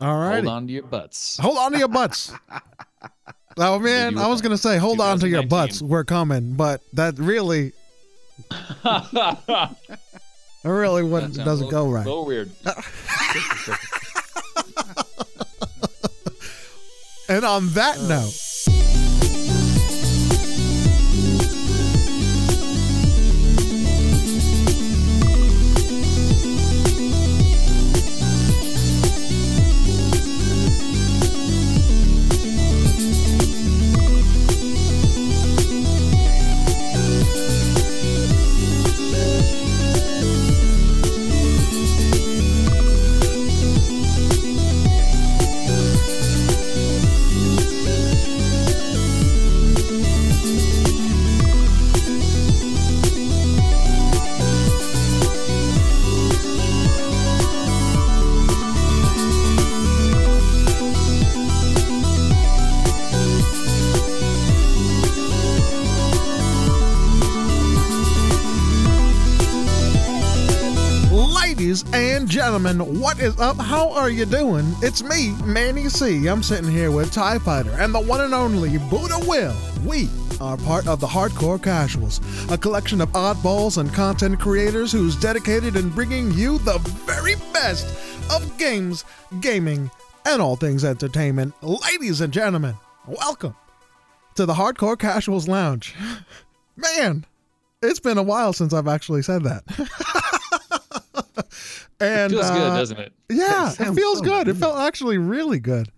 All right. Hold on to your butts. Hold on to your butts. oh man, I was gonna say hold on to your butts. We're coming, but that really, that really wouldn't, doesn't a go little, right. little weird. And on that Uh. note, gentlemen, what is up? How are you doing? It's me, Manny C. I'm sitting here with TIE Fighter and the one and only Buddha Will. We are part of the Hardcore Casuals, a collection of oddballs and content creators who's dedicated in bringing you the very best of games, gaming, and all things entertainment. Ladies and gentlemen, welcome to the Hardcore Casuals Lounge. Man, it's been a while since I've actually said that. and it Feels good, uh, doesn't it? Yeah, It it feels so good. It felt actually really good.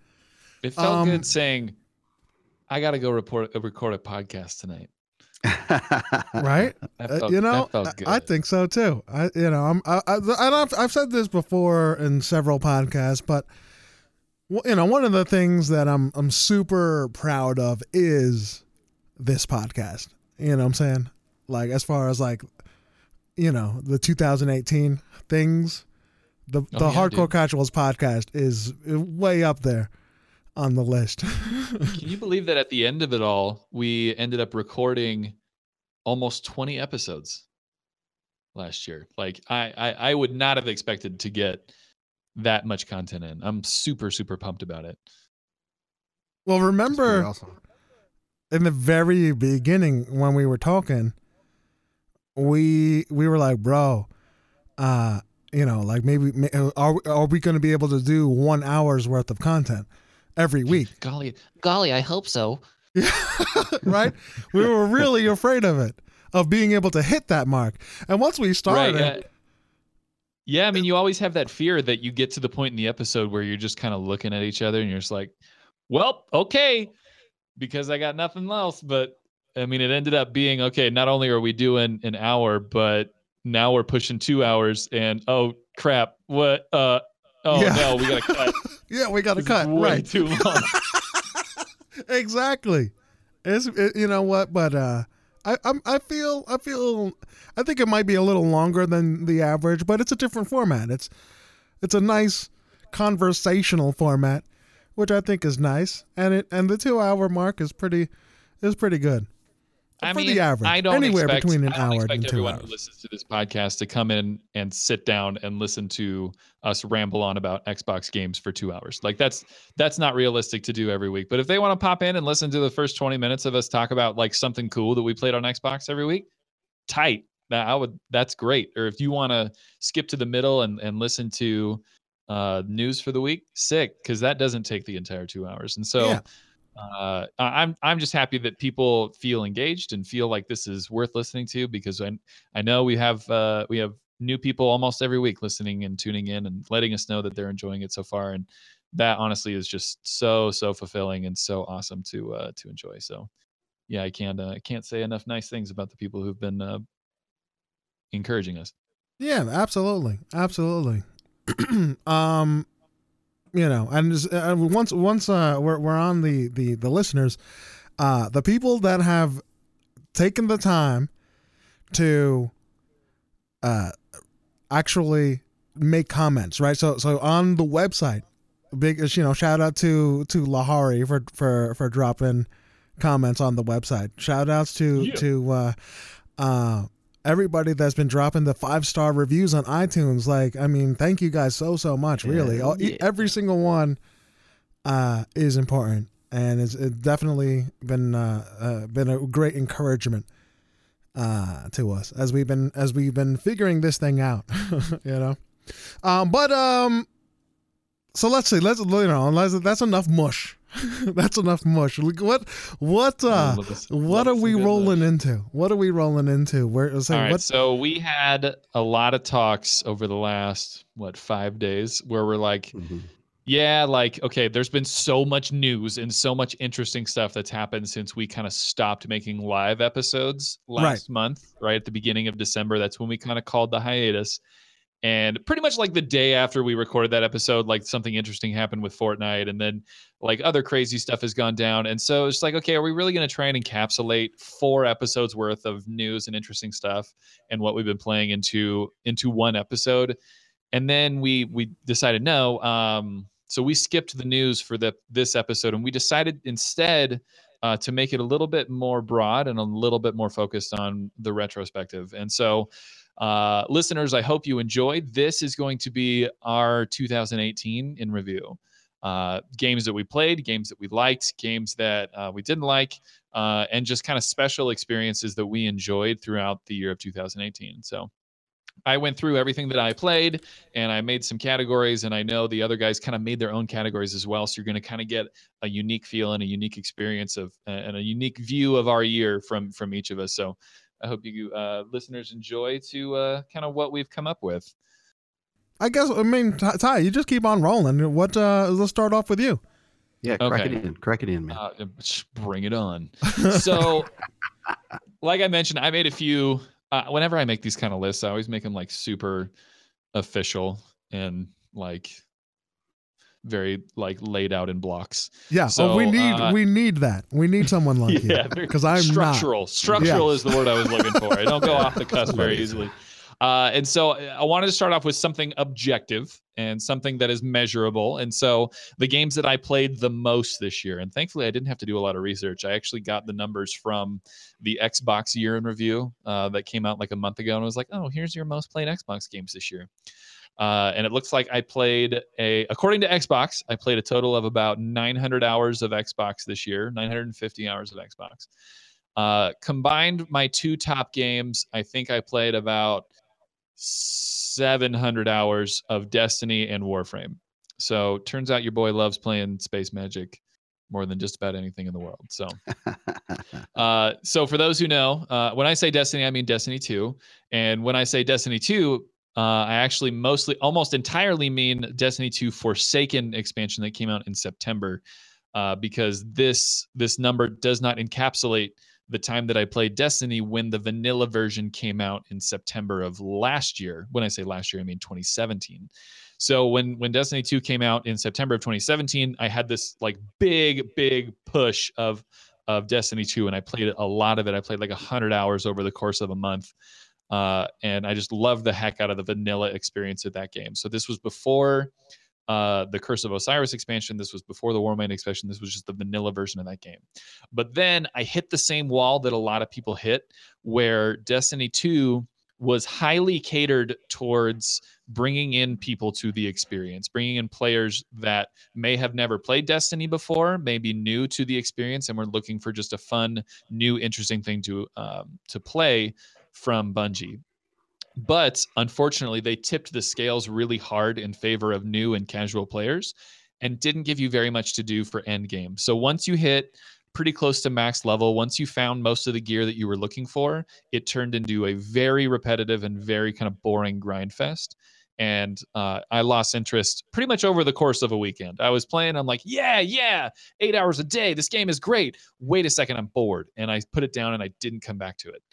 It felt Um, good saying, "I got to go report record a podcast tonight." Right? That Uh, felt, you know, that felt good. I think so too. I, you know, I'm, I, I, I've, I've said this before in several podcasts, but you know, one of the things that I'm, I'm super proud of is this podcast. You know what I'm saying? Like, as far as like, you know, the 2018 things, the, the Oh, yeah, Hardcore dude. Casuals podcast is way up there on the list. Can you believe that at the end of it all, we ended up recording almost 20 episodes last year? Like, I, I, I would not have expected to get that much content in. I'm super, super pumped about it. well, remember. awesome. in the very beginning when we were talking we we were like bro uh you know like maybe are, uh, are we going to be able to do one hour's worth of content every week Golly, golly, I hope so. right we were really afraid of it of being able to hit that mark and once we started Right. Yeah. yeah, I mean, you always have that fear that you get to the point in the episode where you're just kind of looking at each other and you're just like, well, okay, because I got nothing else. But I mean, it ended up being okay. Not only are we doing an hour, but now we're pushing two hours. And oh, crap. What? Uh, oh, Yeah. no, we got to cut. yeah we got to This cut way right too long. exactly it's it, you know what but uh I, I'm, I feel I feel I think it might be a little longer than the average, but it's a different format. It's it's a nice conversational format, which I think is nice, and it and the two hour mark is pretty is pretty good. I for mean, the average, I don't anywhere expect, between an hour and two everyone hours. who listens to this podcast to come in and sit down and listen to us ramble on about Xbox games for two hours. Like that's that's not realistic to do every week. But if they want to pop in and listen to the first twenty minutes of us talk about like something cool that we played on Xbox every week, tight. That I would. That's great. Or if you want to skip to the middle and and listen to uh news for the week, sick, because that doesn't take the entire two hours. And so Yeah. Uh, I'm I'm just happy that people feel engaged and feel like this is worth listening to because I I know we have uh, we have new people almost every week listening and tuning in and letting us know that they're enjoying it so far and that honestly is just so so fulfilling and so awesome to uh, to enjoy. So yeah, I can't uh, I can't say enough nice things about the people who've been uh, encouraging us. Yeah, absolutely, absolutely. um, you know, and just, uh, once once uh, we're we're on the the the listeners, uh, the people that have taken the time to uh actually make comments, right? So so on the website, big you know shout out to to Lahari for for for dropping comments on the website. Shout outs to Yeah. to uh, uh, everybody that's been dropping the five star reviews on iTunes. Like, I mean, thank you guys so so much. Really, All, yeah. every single one uh, is important, and it's, it's definitely been uh, uh, been a great encouragement uh, to us as we've been as we've been figuring this thing out. you know, um, but um, so let's see. Let's you know, let's, that's enough mush. that's enough mush. Look What what uh us- what are we rolling mush. into? What are we rolling into? Where so All right, what so we had a lot of talks over the last what five days where we're like, Mhm. yeah, like okay, there's been so much news and so much interesting stuff that's happened since we kind of stopped making live episodes Right. last month, right at the beginning of December. That's when we kind of called the hiatus. And pretty much like the day after we recorded that episode, like something interesting happened with Fortnite, and then like other crazy stuff has gone down. And so it's like, okay, are we really going to try and encapsulate four episodes worth of news and interesting stuff and what we've been playing into into one episode? And then we we decided no. Um, so we skipped the news for the this episode, and we decided instead uh, to make it a little bit more broad and a little bit more focused on the retrospective. And so, uh, listeners, I hope you enjoyed. This is going to be our 2018 in review. Uh, games that we played, games that we liked, games that uh, we didn't like, uh, and just kind of special experiences that we enjoyed throughout the year of 2018. So I went through everything that I played and I made some categories, and I know the other guys kind of made their own categories as well. So you're going to kind of get a unique feel and a unique experience of and a unique view of our year from from each of us. So I hope you uh, listeners enjoy to uh, kind of what we've come up with. I guess I mean Ty, Ty, you just keep on rolling. What uh let's start off with you. Yeah, crack Okay. it in. Crack it in, man. Uh, bring it on. so like i mentioned i made a few uh, whenever i make these kind of lists i always make them like super official and like very like laid out in blocks Yeah. oh, we need uh, we need that. We need someone like yeah you. Because I'm not. structural structural is the word i was looking for i don't go off the cusp very easily uh, and so I wanted to start off with something objective and something that is measurable. And so the games that I played the most this year, and thankfully I didn't have to do a lot of research. I actually got the numbers from the Xbox Year in Review uh, that came out like a month ago, and I was like, oh, here's your most played Xbox games this year. Uh, and it looks like I played a, according to Xbox, I played a total of about 900 hours of Xbox this year, 950 hours of Xbox. Uh, combined my two top games, I think I played about 700 hours of Destiny and Warframe. So turns out your boy loves playing Space Magic more than just about anything in the world. So, uh, so for those who know, uh, when I say Destiny, I mean Destiny 2, and when I say Destiny 2, uh, I actually mostly, almost entirely mean Destiny 2 Forsaken expansion that came out in September, uh, because this this number does not encapsulate the time that I played Destiny when the vanilla version came out in September of last year. When I say last year, I mean 2017. So when when Destiny 2 came out in September of 2017, I had this like big big push of of Destiny 2 and I played a lot of it. I played like 100 hours over the course of a month. Uh, and I just loved the heck out of the vanilla experience of that game. So this was before uh, the Curse of Osiris expansion. This was before the Warmind expansion. This was just the vanilla version of that game. But then I hit the same wall that a lot of people hit, where Destiny 2 was highly catered towards bringing in people to the experience, bringing in players that may have never played Destiny before, maybe new to the experience, and were looking for just a fun, new, interesting thing to um, to play from Bungie. But unfortunately, they tipped the scales really hard in favor of new and casual players and didn't give you very much to do for end game. So once you hit pretty close to max level, once you found most of the gear that you were looking for, it turned into a very repetitive and very kind of boring grind fest. And uh, I lost interest pretty much over the course of a weekend. I was playing, I'm like, yeah, yeah, eight hours a day. This game is great. Wait a second, I'm bored. And I put it down and I didn't come back to it.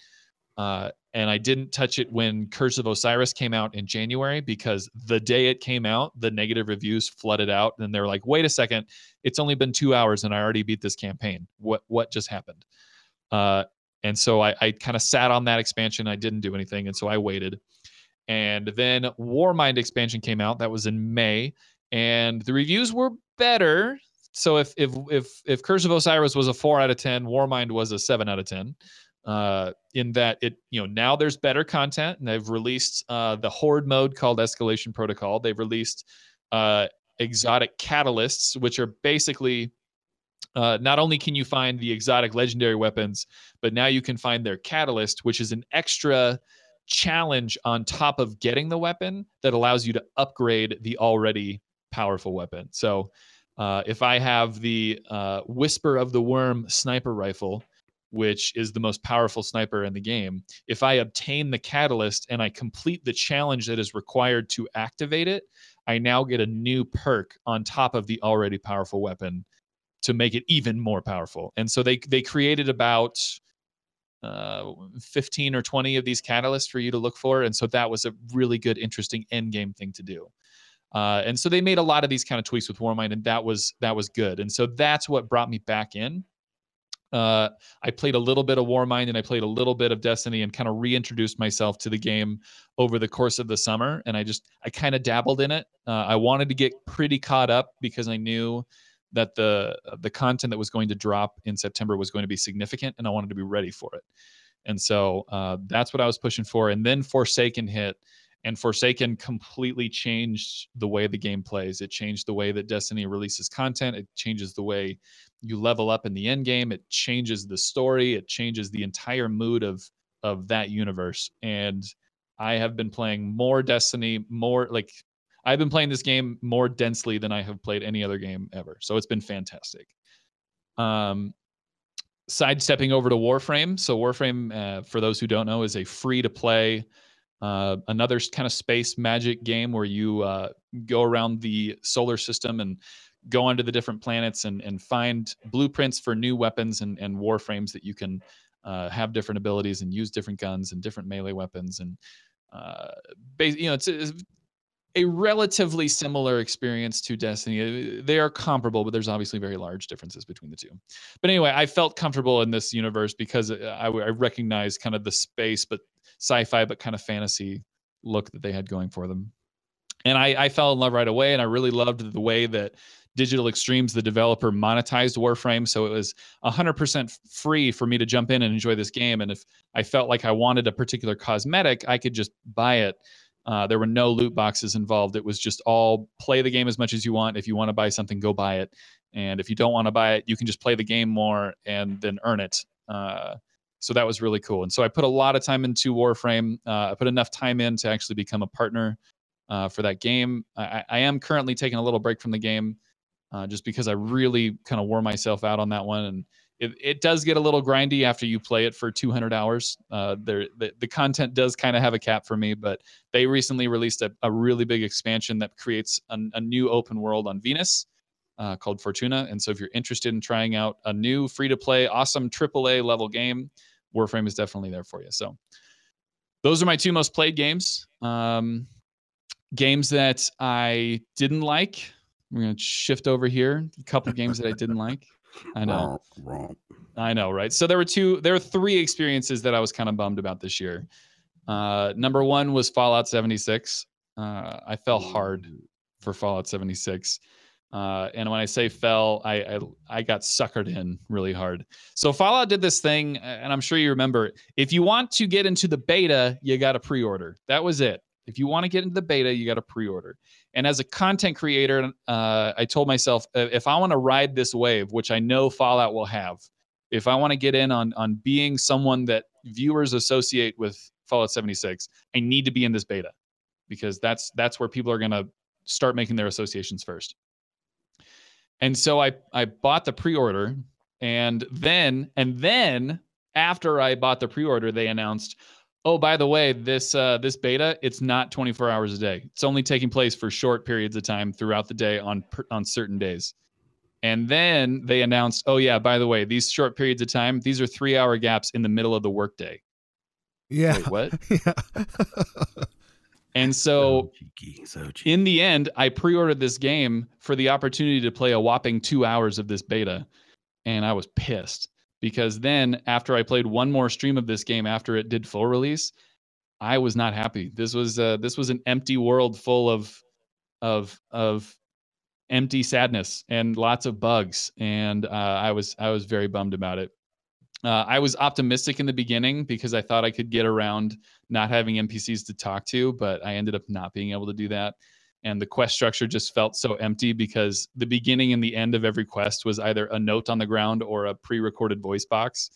Uh, and I didn't touch it when Curse of Osiris came out in January because the day it came out, the negative reviews flooded out, and they were like, "Wait a second, it's only been two hours and I already beat this campaign. What what just happened?" Uh, and so I, I kind of sat on that expansion. I didn't do anything, and so I waited. And then Warmind expansion came out. That was in May, and the reviews were better. So if if if if Curse of Osiris was a four out of ten, Warmind was a seven out of ten uh, in that it you know now there's better content and they've released uh, the horde mode called escalation protocol. They've released uh, exotic catalysts which are basically uh, not only can you find the exotic legendary weapons but now you can find their catalyst which is an extra challenge on top of getting the weapon that allows you to upgrade the already powerful weapon. So uh, if i have the uh, whisper of the worm sniper rifle which is the most powerful sniper in the game, if I obtain the catalyst and I complete the challenge that is required to activate it, I now get a new perk on top of the already powerful weapon to make it even more powerful. And so they they created about uh, 15 or 20 of these catalysts for you to look for, and so that was a really good, interesting end game thing to do. Uh, and so they made a lot of these kind of tweaks with Warmind, and that was that was good. And so that's what brought me back in uh, I played a little bit of Warmind and I played a little bit of Destiny and kind of reintroduced myself to the game over the course of the summer. And I just, I kind of dabbled in it. Uh, I wanted to get pretty caught up because I knew that the the content that was going to drop in September was going to be significant, and I wanted to be ready for it. And so uh, that's what I was pushing for. And then Forsaken hit, and Forsaken completely changed the way the game plays. It changed the way that Destiny releases content. It changes the way you level up in the end game. It changes the story. It changes the entire mood of of that universe. And I have been playing more Destiny, more like I've been playing this game more densely than I have played any other game ever. So it's been fantastic. Um, sidestepping over to Warframe. So Warframe, uh, for those who don't know, is a free to play uh, another kind of space magic game where you uh, go around the solar system and go onto the different planets and, and find blueprints for new weapons and, and warframes that you can uh, have different abilities and use different guns and different melee weapons and uh, you know it's, it's, a relatively similar experience to Destiny. Uh, they are comparable, but there's obviously very large differences between the two. But anyway, I felt comfortable in this universe because uh, I, I recognize kind of the space, but sci-fi, but kind of fantasy look that they had going for them. And I, I fell in love right away, and I really loved the way that Digital Extremes, the developer, monetized Warframe. So it was 100% free for me to jump in and enjoy this game. And if I felt like I wanted a particular cosmetic, I could just buy it. Uh, there were no loot boxes involved. It was just all play the game as much as you want. If you want to buy something, go buy it. And if you don't want to buy it, you can just play the game more and then earn it. Uh, so that was really cool. And so I put a lot of time into Warframe. Uh, I put enough time in to actually become a partner uh, for that game. I, I, am currently taking a little break from the game uh, just because I really kind of wore myself out on that one. And it, it does get a little grindy after you play it for 200 hours. Uh, there, the, the content does kind of have a cap for me, but they recently released a, a really big expansion that creates a, a new open world on Venus. Uh, called Fortuna. And so, if you're interested in trying out a new free to play, awesome AAA level game, Warframe is definitely there for you. So those are my two most played games. Um, games that I didn't like. We're gonna shift over here. A couple games that I didn't like. I know. I know, right? So there were two, there were three experiences that I was kind of bummed about this year. Uh, number one was Fallout 76. Uh, I fell hard for Fallout 76. Uh, and when I say fell, I, I, I got suckered in really hard. So Fallout did this thing, and I'm sure you remember. If you want to get into the beta, you got to pre-order. That was it. If you want to get into the beta, you got to pre-order. And as a content creator, uh, I told myself if I want to ride this wave, which I know Fallout will have, if I want to get in on on being someone that viewers associate with Fallout 76, I need to be in this beta because that's that's where people are going to start making their associations first. And so I I bought the pre-order and then and then after I bought the pre-order they announced oh by the way this uh, this beta it's not 24 hours a day. It's only taking place for short periods of time throughout the day on on certain days. And then they announced oh yeah by the way these short periods of time these are 3-hour gaps in the middle of the workday. Yeah. Wait, what? yeah. And so, so, cheeky, so cheeky. in the end, I pre ordered this game for the opportunity to play a whopping two hours of this beta. And I was pissed because then, after I played one more stream of this game after it did full release, I was not happy. This was uh, this was an empty world full of of of empty sadness and lots of bugs, and uh, I was I was very bummed about it. Uh, I was optimistic in the beginning because I thought I could get around not having NPCs to talk to, but I ended up not being able to do that. And the quest structure just felt so empty because the beginning and the end of every quest was either a note on the ground or a pre-recorded voice box.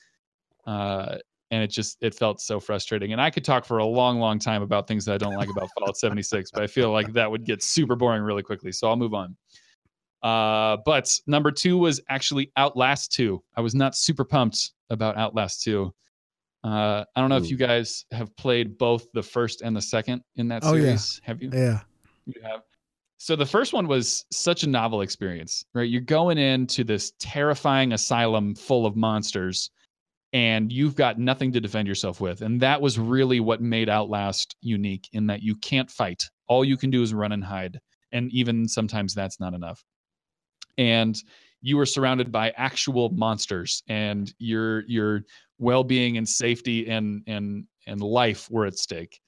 Uh, and it just it felt so frustrating. And I could talk for a long, long time about things that I don't like about Fallout 76, but I feel like that would get super boring really quickly. So I'll move on. Uh, but number two was actually Outlast 2. I was not super pumped about Outlast 2. Uh, I don't know Ooh. if you guys have played both the first and the second in that series oh. Yeah. Have you? Yeah. You have. So the first one was such a novel experience, right? You're going into this terrifying asylum full of monsters and you've got nothing to defend yourself with. And that was really what made Outlast unique in that you can't fight. All you can do is run and hide. And even sometimes that's not enough and you are surrounded by actual monsters and your your well-being and safety and and and life were at stake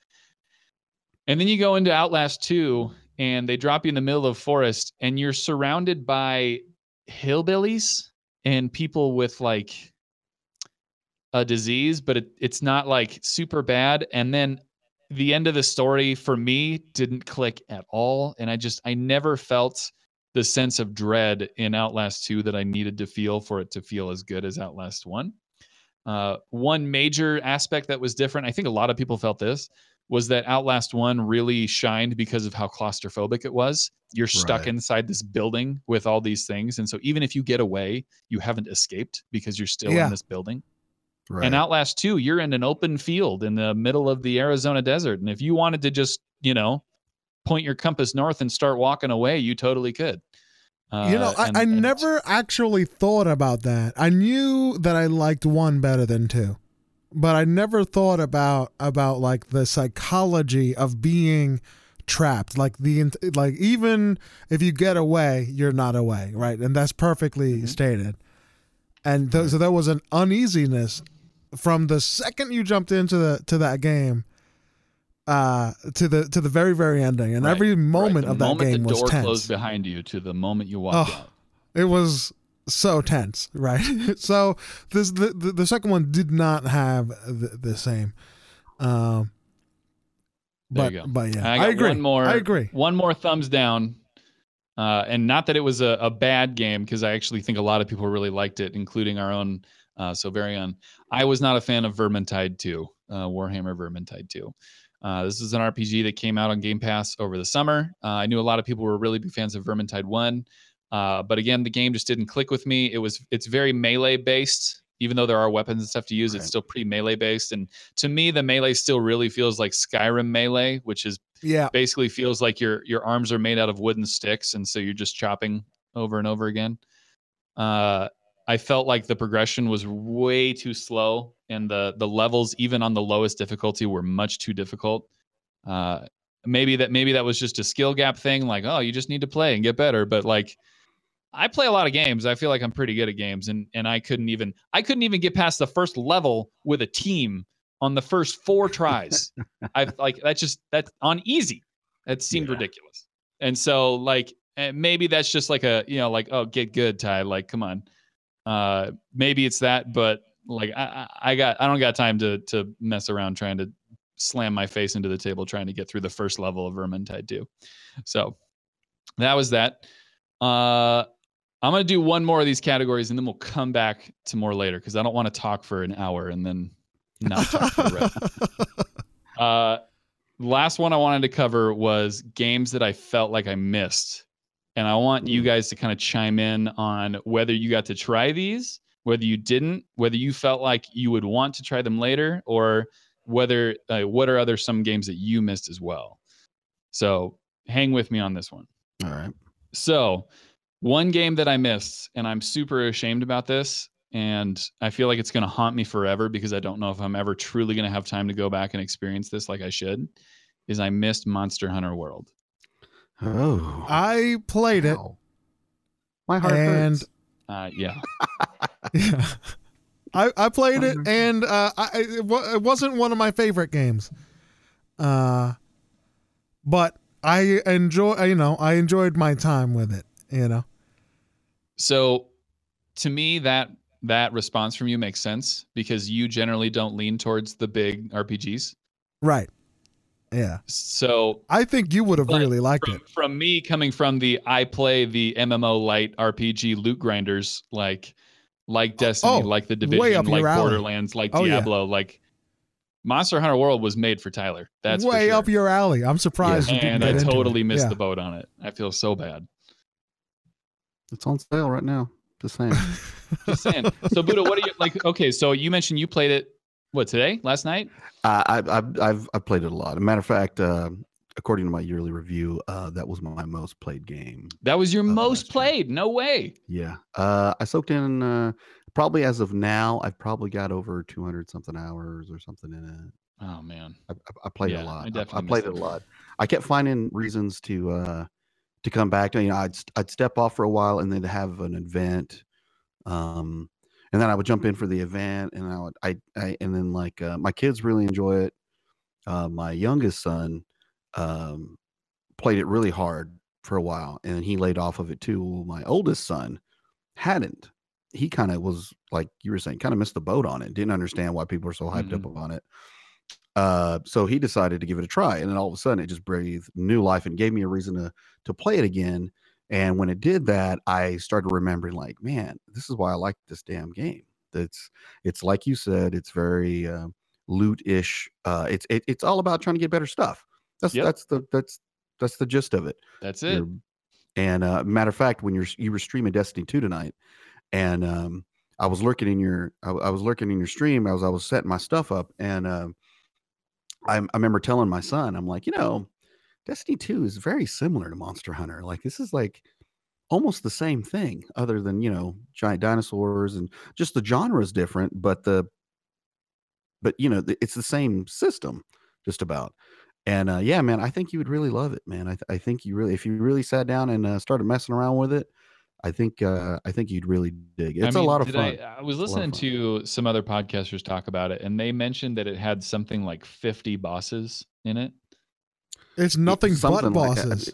and then you go into outlast 2 and they drop you in the middle of forest and you're surrounded by hillbillies and people with like a disease but it, it's not like super bad and then the end of the story for me didn't click at all and i just i never felt the sense of dread in Outlast 2 that I needed to feel for it to feel as good as Outlast 1. Uh, one major aspect that was different, I think a lot of people felt this, was that Outlast 1 really shined because of how claustrophobic it was. You're stuck right. inside this building with all these things. And so even if you get away, you haven't escaped because you're still yeah. in this building. Right. And Outlast 2, you're in an open field in the middle of the Arizona desert. And if you wanted to just, you know, point your compass north and start walking away, you totally could. Uh, you know, I, and, I and never actually thought about that. I knew that I liked one better than two, but I never thought about about like the psychology of being trapped. Like the like even if you get away, you're not away, right? And that's perfectly mm-hmm. stated. And th- so there was an uneasiness from the second you jumped into the to that game uh to the to the very very ending and right. every moment right. of that moment game the was door tense. closed behind you to the moment you walked oh, out it was so tense right? So this the, the, the second one did not have the, the same um but but yeah I, I, agree. one more i agree. one more thumbs down uh and not that it was a, a bad game because i actually think a lot of people really liked it including our own uh so very on i was not a fan of vermintide 2 uh warhammer vermintide 2 uh, this is an RPG that came out on Game Pass over the summer. Uh, I knew a lot of people were really big fans of Vermintide One, uh, but again, the game just didn't click with me. It was it's very melee based, even though there are weapons and stuff to use. Right. It's still pretty melee based, and to me, the melee still really feels like Skyrim melee, which is yeah basically feels like your your arms are made out of wooden sticks, and so you're just chopping over and over again. Uh, I felt like the progression was way too slow, and the the levels, even on the lowest difficulty, were much too difficult. Uh, maybe that maybe that was just a skill gap thing. Like, oh, you just need to play and get better. But like, I play a lot of games. I feel like I'm pretty good at games, and and I couldn't even I couldn't even get past the first level with a team on the first four tries. I like that's just that's on easy. That seemed yeah. ridiculous. And so like eh, maybe that's just like a you know like oh get good Ty like come on uh, maybe it's that, but like I, I got I don't got time to to mess around trying to slam my face into the table trying to get through the first level of Vermintide 2. So that was that. Uh, I'm gonna do one more of these categories and then we'll come back to more later because I don't want to talk for an hour and then not talk for the rest. uh, last one I wanted to cover was games that I felt like I missed and I want you guys to kind of chime in on whether you got to try these, whether you didn't, whether you felt like you would want to try them later, or whether uh, what are other some games that you missed as well. So hang with me on this one. All right. So one game that I missed, and I'm super ashamed about this, and I feel like it's going to haunt me forever because I don't know if I'm ever truly going to have time to go back and experience this like I should. Is I missed Monster Hunter World. Oh. I played wow. it. My heart and, hurts. Uh, yeah. yeah. I, I played it and uh, I, it, it wasn't one of my favorite games. Uh, but I enjoy, you know, I enjoyed my time with it, you know. So to me that that response from you makes sense because you generally don't lean towards the big RPGs. Right. Yeah. So I think you would have really liked from, it. From me coming from the I play the MMO light RPG loot grinders like like oh, Destiny, Oh, like the Division, like alley. Borderlands, like Oh, yeah. Diablo, like Monster Hunter World was made for Tyler. That's way sure. up your alley. I'm surprised you didn't and I totally it. missed Yeah. the boat on it. I feel so bad. It's on sale right now. Just saying. Just saying. so Buddha, what are you like? Okay, so you mentioned you played it what today, last night? I, I've, I've I've I've played it a lot. As a matter of fact, uh, according to my yearly review, uh, that was my most played game. That was your Uh, most last year. played. No way. Yeah, uh, I soaked in uh, probably as of now, I've probably got over two hundred something hours or something in it. Oh man. I, I, I played Yeah, a lot. I I, definitely I played it a lot. I kept finding reasons to uh to come back. You know, I'd I'd step off for a while and then have an event, um, and then I would jump in for the event, and I would I, I and then like uh, my kids really enjoy it. Uh, my youngest son um, played it really hard for a while, and he laid off of it too. My oldest son hadn't. He kind of was like you were saying, kind of missed the boat on it. Didn't understand why people are so hyped up on it. Uh, so he decided to give it a try, and then all of a sudden, it just breathed new life and gave me a reason to to play it again. And when it did that, I started remembering, like, man, this is why I like this damn game. It's it's like you said, it's very uh, loot-ish. Uh, it's it, it's all about trying to get better stuff. That's Yep. that's the that's that's the gist of it. That's it. You're- and uh, matter of fact, when you're you were streaming Destiny two tonight, and um, I was lurking in your I, I was lurking in your stream. I was I was setting my stuff up, and um I, I remember telling my son, I'm like, you know, Destiny two is very similar to Monster Hunter. Like this is like almost the same thing, other than you know giant dinosaurs and just the genre is different, but the but you know it's the same system, just about. And uh, yeah, man, I think you would really love it, man. I, th- I think you really, if you really sat down and uh, started messing around with it, I think uh, I think you'd really dig. it. It's I a mean, lot of fun. I, I was It's a lot of listening to some other podcasters talk about it, and they mentioned that it had something like 50 bosses in it. It's nothing but something like that. bosses.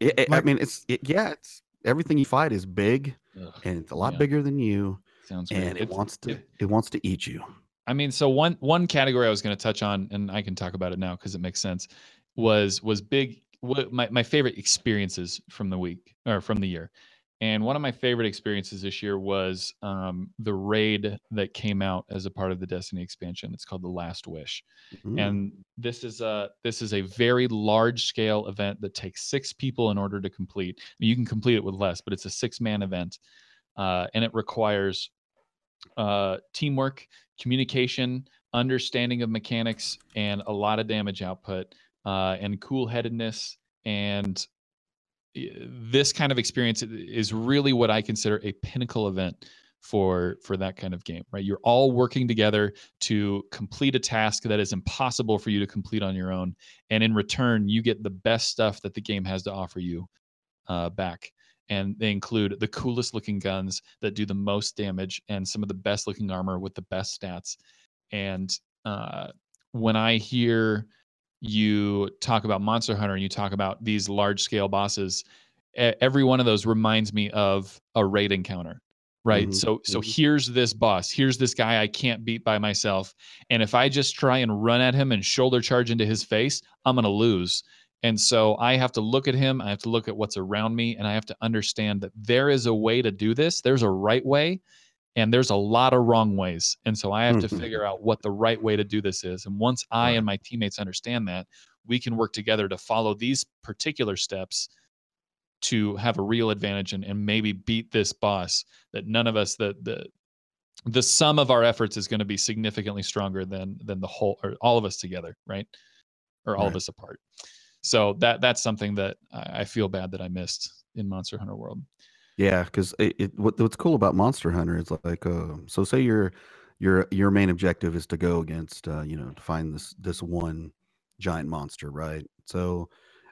It- it- I mean, it's it, yeah, it's everything you fight is big Ugh, and it's a lot Yeah. bigger than you, sounds great. and it It's- wants to it- it wants to eat you. I mean, so one one category I was going to touch on, and I can talk about it now because it makes sense. Was was big. What my my favorite experiences from the week or from the year, and one of my favorite experiences this year was um, the raid that came out as a part of the Destiny expansion. It's called the Last Wish, and this is a this is a very large scale event that takes six people in order to complete. I mean, you can complete it with less, but it's a six man event, uh, and it requires uh, teamwork, communication, understanding of mechanics, and a lot of damage output, uh, and cool headedness. And this kind of experience is really what I consider a pinnacle event for for that kind of game right? You're all working together to complete a task that is impossible for you to complete on your own and in return you get the best stuff that the game has to offer you uh, back. And they include the coolest looking guns that do the most damage and some of the best looking armor with the best stats. And uh, when i hear you talk about monster hunter and you talk about these large scale bosses every one of those reminds me of a raid encounter right Mhm, so so mhm. here's this boss here's this guy i can't beat by myself and if i just try and run at him and shoulder charge into his face i'm going to lose and so I have to look at him, I have to look at what's around me, and I have to understand that there is a way to do this. There's a right way, and there's a lot of wrong ways. And so I have to Mhm. figure out what the right way to do this is. And once I Right. and my teammates understand that, we can work together to follow these particular steps to have a real advantage and, and maybe beat this boss that none of us the the the sum of our efforts is going to be significantly stronger than than the whole or all of us together, right? Or all of us apart. So that that's something that I feel bad that I missed in Monster Hunter World. Yeah, because it, it what, what's cool about Monster Hunter is like, uh, so say your your your main objective is to go against, uh, you know, to find this this one giant monster, right? So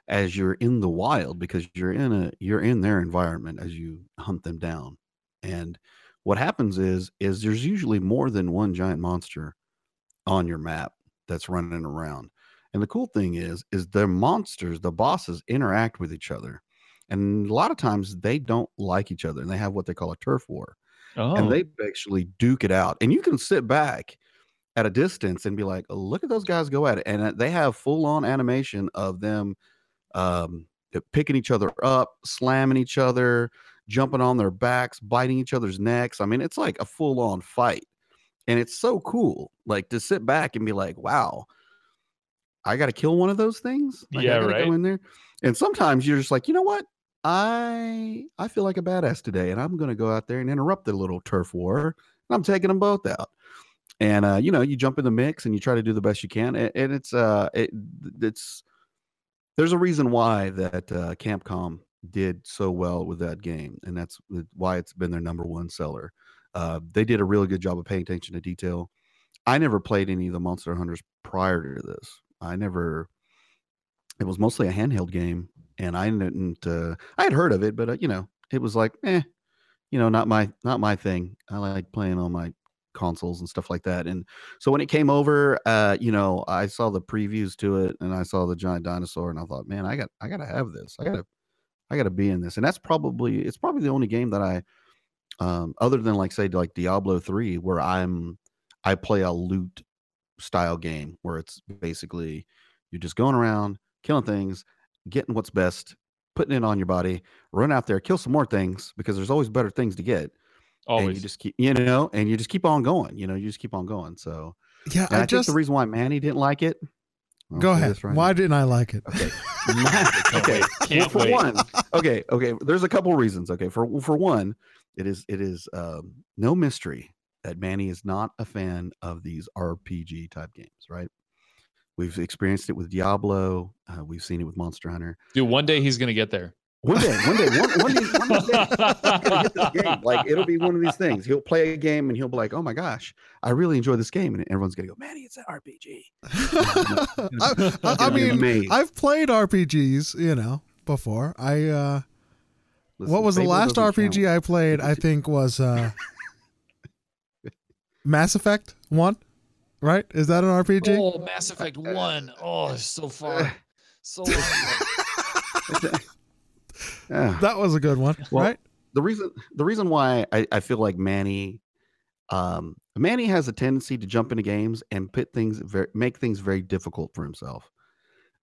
as you're in the wild, because you're in a you're in their environment as you hunt them down, and what happens is is there's usually more than one giant monster on your map that's running around. And the cool thing is is the monsters, the bosses interact with each other. And a lot of times they don't like each other and they have what they call a turf war. Oh, and they actually duke it out. And you can sit back at a distance and be like, look at those guys go at it. And uh, they have full on animation of them um, picking each other up, slamming each other, jumping on their backs, biting each other's necks. I mean, it's like a full on fight. And it's so cool, like to sit back and be like, wow, I got to kill one of those things. Like, Yeah, I right. Go in there. And sometimes you're just like, you know what? I I feel like a badass today, and I'm going to go out there and interrupt the little turf war. And I'm taking them both out. And uh, you know, you jump in the mix and you try to do the best you can. And, and it's uh, it, it's there's a reason why that uh, Capcom did so well with that game, and that's why it's been their number one seller. Uh, they did a really good job of paying attention to detail. I never played any of the Monster Hunters prior to this. I never. It was mostly a handheld game, and I didn't. Uh, I had heard of it, but uh, you know, it was like, eh, you know, not my not my thing. I like playing on my consoles and stuff like that. And so when it came over, uh, you know, I saw the previews to it, and I saw the giant dinosaur, and I thought, man, I got I got to have this. I got to I got to be in this. And that's probably it's probably the only game that I, um, other than like say like Diablo three, where I'm I play a loot style game where it's basically you're just going around killing things, getting what's best, putting it on your body, run out there, kill some more things because there's always better things to get. And always. you just keep, you know, and you just keep on going. You know, you just keep on going. So, Yeah, and I, I think just the reason why Manny didn't like it. I'll go ahead. right Why now. didn't I like it? Okay. Ma- Can't okay. Well, for wait. one, okay, okay. There's a couple reasons. Okay, for for one, it is it is um, no mystery that Manny is not a fan of these RPG type games. Right? We've experienced it with Diablo. Uh, we've seen it with Monster Hunter. Dude, one day he's gonna get there. One day, one day, one, one day, one day, he's gonna hit this game. Like it'll be one of these things. He'll play a game and he'll be like, "Oh my gosh, I really enjoy this game," and everyone's gonna go, "Manny, it's an RPG." I, I, I mean, amazed. I've played RPGs, you know, before. I uh Listen, what was the last doesn't count. RPG I played? I think was uh Mass Effect 1, right? Is that an RPG? Oh, Mass Effect uh, uh, One. Oh, so far, uh, so. Yeah. That was a good one, Well, right? the reason the reason why I, I feel like Manny um Manny has a tendency to jump into games and put things very make things very difficult for himself.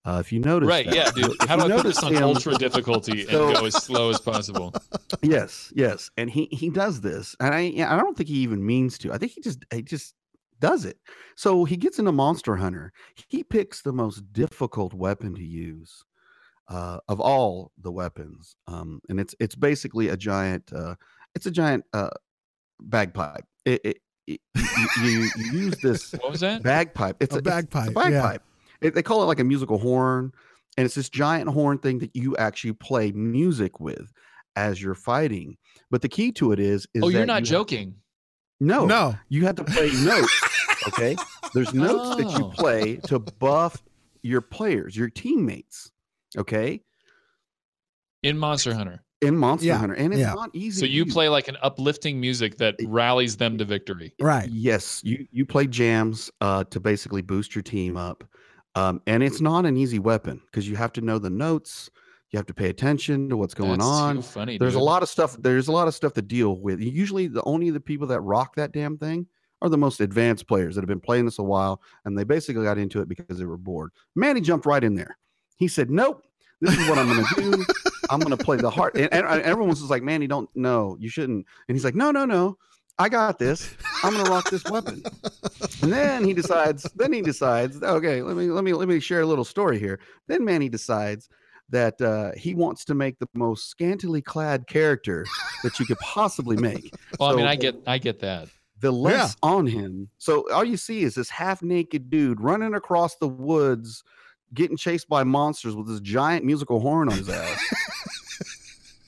Uh, if you notice, right? that- Yeah, dude. How do I put notice this on him- ultra difficulty and So- go as slow as possible? Yes, yes, and he he does this, and I yeah, I don't think he even means to. I think he just he just does it. So he gets into Monster Hunter. He picks the most difficult weapon to use uh, of all the weapons, um, and it's it's basically a giant uh, it's a giant uh, bagpipe. It, it, it you, you, you use this What was that? bagpipe. It's A a, bagpipe, It's a yeah. Bagpipe. It- they call it like a musical horn, and it's this giant horn thing that you actually play music with as you're fighting. But the key to it is, is Oh, you're that not you have- joking. no, No. you have to play notes. Okay, there's notes that you Oh. play to buff your players, your teammates. Okay, In Monster Hunter. in Monster Yeah, Hunter, and it's yeah. not easy. So you play like an uplifting music that rallies them to victory. Right. Yes, you you play jams uh, to basically boost your team up, um, and it's not an easy weapon because you have to know the notes. You have to pay attention to what's going That's on. Funny. There's a lot of stuff. There's a lot of stuff to deal with. Usually, the only the people that rock that damn thing are the most advanced players that have been playing this a while, and they basically got into it because they were bored. Manny jumped right in there. He said, "Nope, this is what I'm going to do. I'm going to play the heart." And, and everyone was just like, "Manny, don't no, you shouldn't." And he's like, "No, no, no, I got this. I'm going to rock this weapon." And then he decides. Then he decides. Okay, let me let me let me share a little story here. Then Manny decides that uh, he wants to make the most scantily clad character that you could possibly make. Well, I mean, I get, I get that. the less on him. So all you see is this half naked dude running across the woods, getting chased by monsters with this giant musical horn on his ass.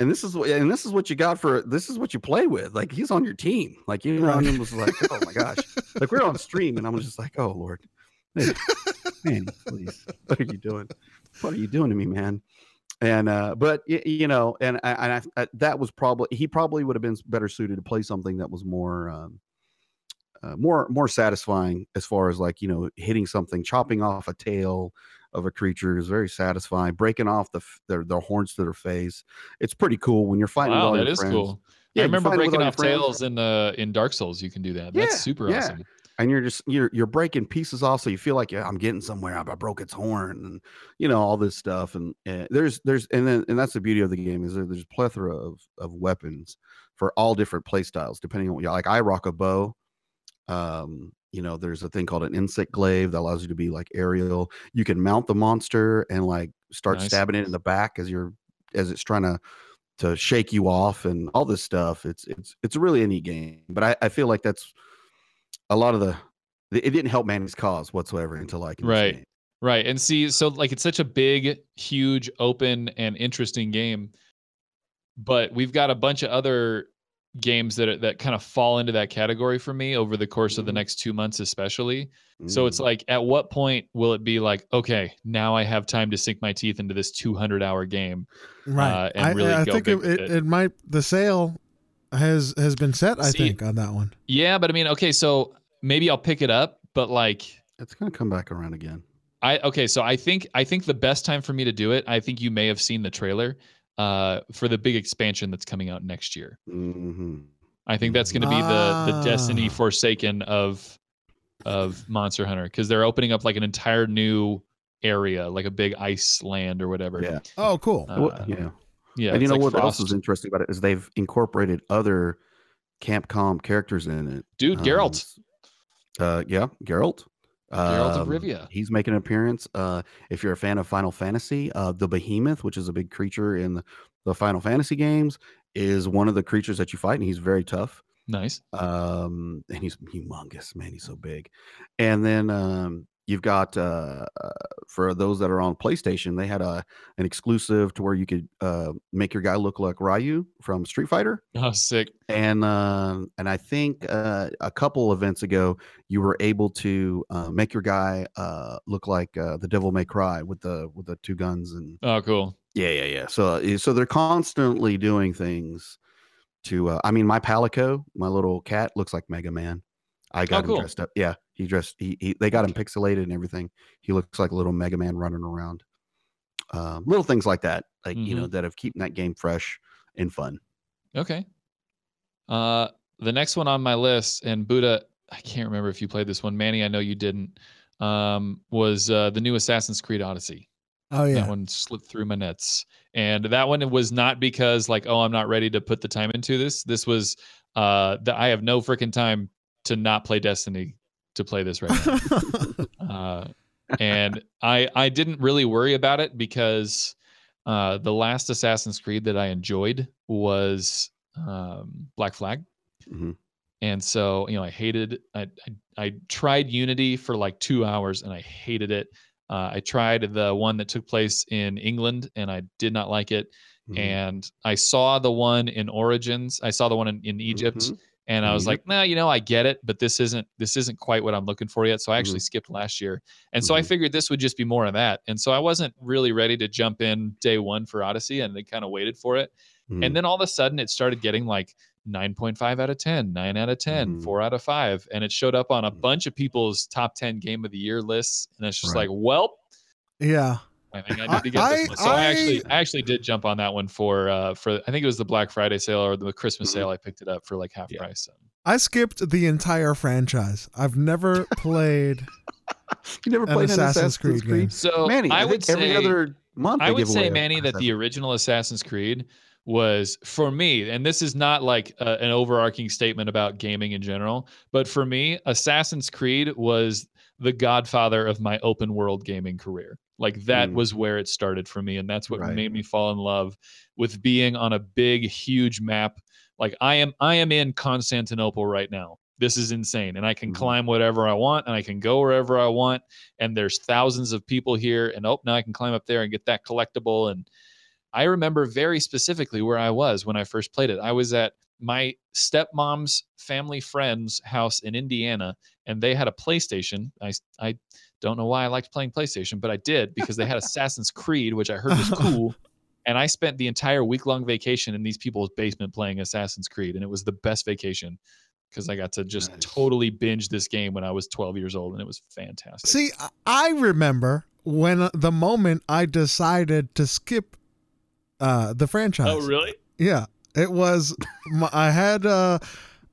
and this is what and this is what you got for this is what you play with. Like he's on your team. Like you know, was like, oh my gosh. Like we're on stream, and I'm just like, oh Lord. Hey, man, please. What are you doing? What are you doing to me, man? And uh, but you know, and I, and I, I, that was probably he probably would have been better suited to play something that was more um, uh, more more satisfying as far as like you know hitting something, chopping off a tail of a creature is very satisfying. Breaking off the their their horns to their face, it's pretty cool when you're fighting with Wow, all that your is friends. cool. Yeah, I remember breaking off friends. tails in the in Dark Souls. You can do that. That's Yeah, super yeah. awesome. and you're just you're you're breaking pieces off so you feel like yeah, i'm getting somewhere i broke its horn and you know all this stuff and, uh, there's there's and then and that's the beauty of the game is there, there's a plethora of of weapons for all different play styles depending on what you like i rock a bow um you know there's a thing called an insect glaive that allows you to be like aerial you can mount the monster and like start Nice. stabbing it in the back as you're as it's trying to to shake you off and all this stuff it's it's it's really a neat game but i i feel like that's a lot of the it didn't help Manny's cause whatsoever until like Right. Right. And see, so like it's such a big, huge, open, and interesting game. But we've got a bunch of other games that are, that kind of fall into that category for me over the course of the Mhm. next two months, especially. So it's Mm. like, at what point will it be like, okay, now I have time to sink my teeth into this 200 hour game? Right. uh, and I, really I go think big it, it, it. it might the sale has has been set. I See- think on that one. Yeah, but I mean, okay, so maybe I'll pick it up, but like, it's gonna come back around again I okay, so I think I think the best time for me to do it, I think you may have seen the trailer uh for the big expansion that's coming out next year. hmm I think that's going to be the the Destiny Ah. Forsaken of of Monster Hunter because they're opening up like an entire new area, like a big ice land or whatever. yeah Oh, cool. Uh, Well, yeah yeah. and you know like what else Frost. is interesting about it is they've incorporated other Capcom characters in it dude? Um, Geralt, uh yeah Geralt Geralt of Um, Rivia. He's making an appearance. Uh, if you're a fan of Final Fantasy, uh, the Behemoth, which is a big creature in the, the Final Fantasy games, is one of the creatures that you fight, and he's very tough. Nice. um and he's humongous man he's so big and then um you've got uh uh, for those that are on playstation they had a an exclusive to where you could uh make your guy look like ryu from street fighter Oh, sick. and um and i think uh a couple events ago you were able to uh, make your guy uh look like uh the devil may cry with the with the two guns and Oh, cool. yeah, yeah, yeah. So, uh, so they're constantly doing things to. Uh, I mean, my Palico, my little cat, looks like Mega Man. I got him cool. dressed up. Yeah, he dressed. He, he they got him pixelated and everything. He looks like a little Mega Man running around. Um, little things like that, like you know, that have keeping that game fresh and fun. Okay. Uh, the next one on my list, and Buddha, I can't remember if you played this one. Manny, I know you didn't. Um, was uh, the new Assassin's Creed Odyssey. Oh yeah, That one slipped through my nets, and that one was not because like, oh, I'm not ready to put the time into this. This was uh, that I have no freaking time to not play Destiny to play this right now. uh, and I I didn't really worry about it because uh, the last Assassin's Creed that I enjoyed was um, Black Flag, Mhm. and so you know I hated I, I I tried Unity for like two hours and I hated it. Uh, I tried the one that took place in England and I did not like it. Mhm. And I saw the one in Origins. I saw the one in, in Egypt Mhm. And I was Egypt. like, nah, you know, I get it, but this isn't this isn't quite what I'm looking for yet. So I actually skipped last year, and so I Mhm. figured this would just be more of that. And so I wasn't really ready to jump in day one for Odyssey, and they kind of waited for it. Mhm. And then all of a sudden, it started getting like 9.5 out of 10, 9 out of 10, Mhm. 4 out of 5, and it showed up on a Mhm. bunch of people's top 10 game of the year lists. And it's just Right. like, well, yeah. I think I I- need to get I- this one. So I, I- actually I actually did jump on that one for uh for I think it was the Black Friday sale or the Christmas Mhm. sale. I picked it up for like half Yeah. price. So. I skipped the entire franchise. I've never played. you never an played an Assassin's Assassin's Creed Creed, game. So Manny. I, I would think every say other month I would say Manny that the original Assassin's Creed was for me, and this is not like a, an overarching statement about gaming in general, but for me, Assassin's Creed was the godfather of my open world gaming career. Like that Mm. was where it started for me, and that's what Right. made me fall in love with being on a big, huge map. Like I am, I am in Constantinople right now. This is insane, and I can Mhm. climb whatever I want, and I can go wherever I want. And there's thousands of people here, and oh, now I can climb up there and get that collectible. And I remember very specifically where I was when I first played it. I was at my stepmom's family friend's house in Indiana, and they had a PlayStation. I I don't know why I liked playing PlayStation, but I did because they had Assassin's Creed, which I heard was cool. And I spent the entire week long vacation in these people's basement playing Assassin's Creed, and it was the best vacation because I got to just Nice. totally binge this game when I was 12 years old, and it was fantastic. See, I- I remember when the moment I decided to skip uh, the franchise. oh really? Yeah. It was I had uh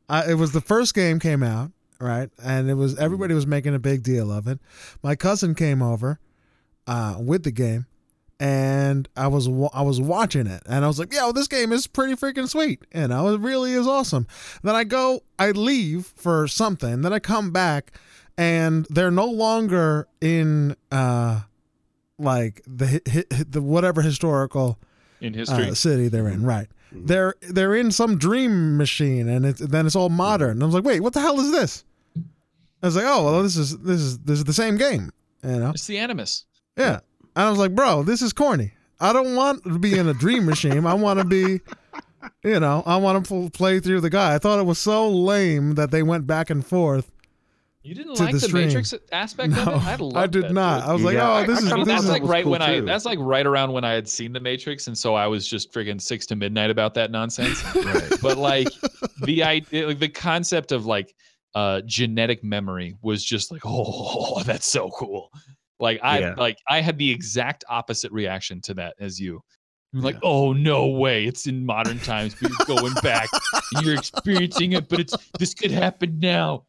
I, it was the first game came out, right? And it was everybody was making a big deal of it. My cousin came over uh with the game and I was I was watching it and I was like, "Yo, this game is pretty freaking sweet." You know, it really is awesome. Then I go I leave for something, then I come back and they're no longer in uh like the the whatever historical in history. uh, city they're in, right? Mhm. They're they're in some dream machine, and it's then it's all modern. And I was like, wait, what the hell is this? I was like, oh, well, this is this is this is the same game, you know? it's the Animus. Yeah. And I was like, bro, this is corny. I don't want to be in a dream machine. I want to be, you know, I want to play through the guy. I thought it was so lame that they went back and forth. You didn't To like the the. Matrix aspect No, of it? I, loved I did that, not. dude. I was like, Yeah, oh, this I is kinda this that's is like right cool when I that's like right around when I had seen the Matrix, and so I was just friggin' six to midnight about that nonsense. Right. but like the idea, like the concept of like uh genetic memory was just like, oh, that's so cool. Like I Yeah. like I had the exact opposite reaction to that as you. I'm like, Yeah. oh no way, it's in modern times, but you're going back, and you're experiencing it, but it's this could happen now.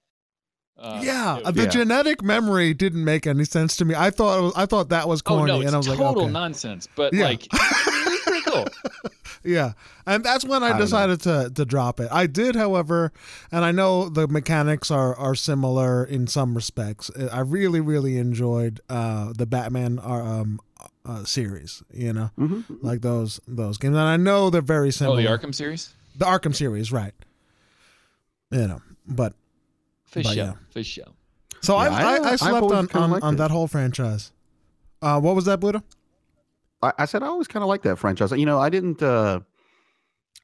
Uh, yeah, it the Yeah. genetic memory didn't make any sense to me. I thought was, I thought that was oh corny, no, it's and I was like, total okay. nonsense. But Yeah. like, it's pretty cool. Yeah, and that's when I I decided to to drop it. I did, however, and I know the mechanics are are similar in some respects. I really really enjoyed uh, the Batman uh, um, uh, series. You know, Mhm. like those those games, and I know they're very similar. Oh, the Arkham series. the Arkham series, right? You know, but For But sure. yeah. For sure. so Yeah, I, I, I, I I've slept on on, on that whole franchise. Uh, what was that, Buddha? I, I said I always kind of like that franchise. You know, I didn't. uh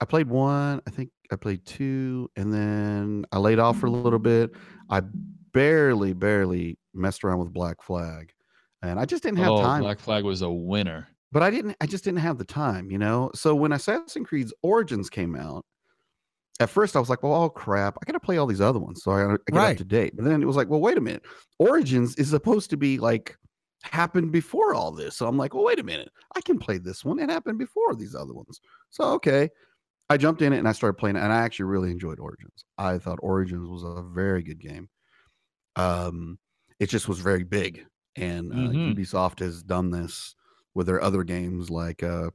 I played one. I think I played two, and then I laid off for a little bit. I barely, barely messed around with Black Flag, and I just didn't have oh, time. Black Flag was a winner. but I didn't. I just didn't have the time. You know. So when Assassin's Creed Origins came out, at first I was like, "Well, oh crap! I got to play all these other ones, so I, I get Right. up to date." But then it was like, "Well, wait a minute! Origins is supposed to be like." Happened before all this so i'm like well wait a minute i can play this one it happened before these other ones. So okay i jumped in it and i started playing it and i actually really enjoyed origins. I thought origins was a very good game. Um it just was very big and uh, Mhm. ubisoft has done this with their other games like uh,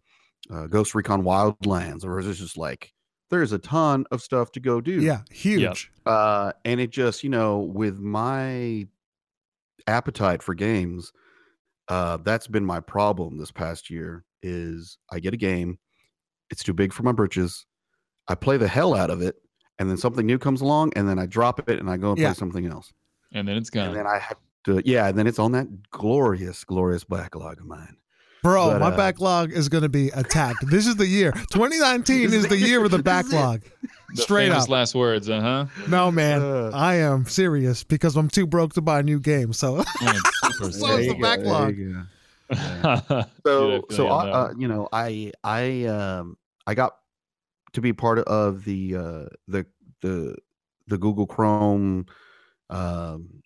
uh ghost recon wildlands or it's just like there's a ton of stuff to go do. Yeah, huge. uh and it just you know with my appetite for games uh that's been my problem this past year is i get a game it's too big for my britches i play the hell out of it and then something new comes along and then i drop it and i go and Yeah. play something else And then it's gone. and then i have to yeah and then it's on that glorious glorious backlog of mine Bro, But, my uh, backlog is going to be attacked. This is the year. 2019 is the year of the backlog. The Straight famous up. last words, uh huh. No, man. Uh, I am serious because I'm too broke to buy a new game. So super So there is you the go, backlog. you. Yeah. so Dude, so you I, uh, you know i i um i got to be part of the uh the the the google chrome um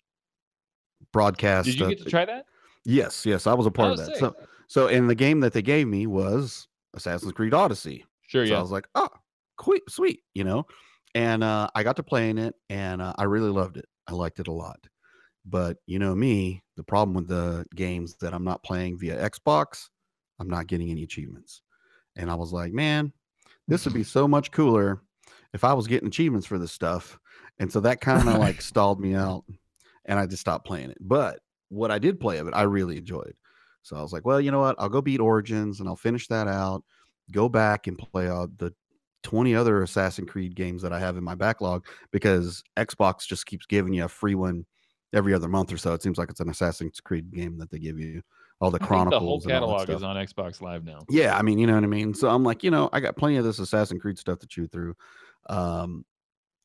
broadcast Did you uh, get to try that? yes yes i was a part Oh, of that sick. so so and the game that they gave me was assassin's creed odyssey. Sure, so i was like oh sweet sweet you know? And uh i got to play in it and uh, i really loved it. I liked it a lot. But you know me the problem with the games that i'm not playing via xbox i'm not getting any achievements. And i was like man this would be so much cooler if i was getting achievements for this stuff. And so that kind of like stalled me out and i just stopped playing it. But what i did play of it i really enjoyed so i was like well you know what i'll go beat origins and i'll finish that out go back and play uh, the 20 other Assassin's Creed games that I have in my backlog because Xbox just keeps giving you a free one every other month or so. It seems like it's an Assassin's Creed game that they give you all the I chronicles. the whole and all that catalog is on Xbox Live now. Yeah, I mean, you know what I mean. So I'm like, you know, I got plenty of this Assassin's Creed stuff to chew through. Um,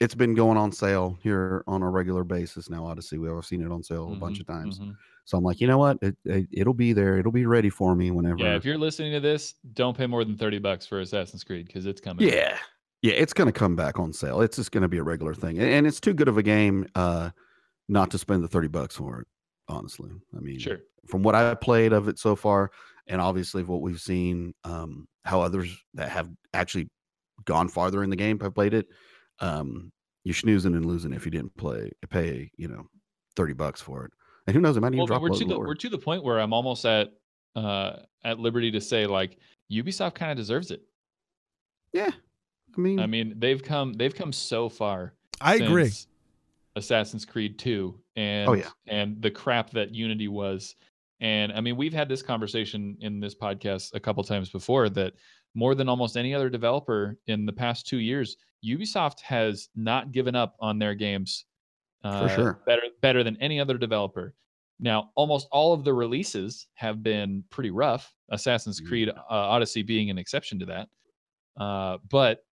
it's been going on sale here on a regular basis now. Odyssey, we've seen it on sale a bunch Mhm, of times. mhm. So I'm like, you know what? It, it it'll be there. It'll be ready for me whenever. Yeah, if you're listening to this, don't pay more than 30 bucks for Assassin's Creed because it's coming. Yeah. Yeah, it's going to come back on sale. It's just going to be a regular thing. And- it's too good of a game uh not to spend the 30 bucks for it, honestly. I mean, Sure. from what I've played of it so far and obviously what we've seen um how others that have actually gone farther in the game, have played it. Um, you're snoozing and losing if you didn't play pay you know thirty bucks for it. And who knows, it might even Well, drop we're to the lower. we're to the point where I'm almost at uh at liberty to say like Ubisoft kind of deserves it. Yeah, I mean, I mean, they've come they've come so far. I agree. Assassin's Creed 2 and Oh, yeah. and the crap that Unity was. And I mean, we've had this conversation in this podcast a couple times before that more than almost any other developer in the past 2 years, Ubisoft has not given up on their games uh, sure. better better than any other developer. Now, almost all of the releases have been pretty rough. Assassin's Mm. Creed uh, Odyssey being an exception to that. Uh, but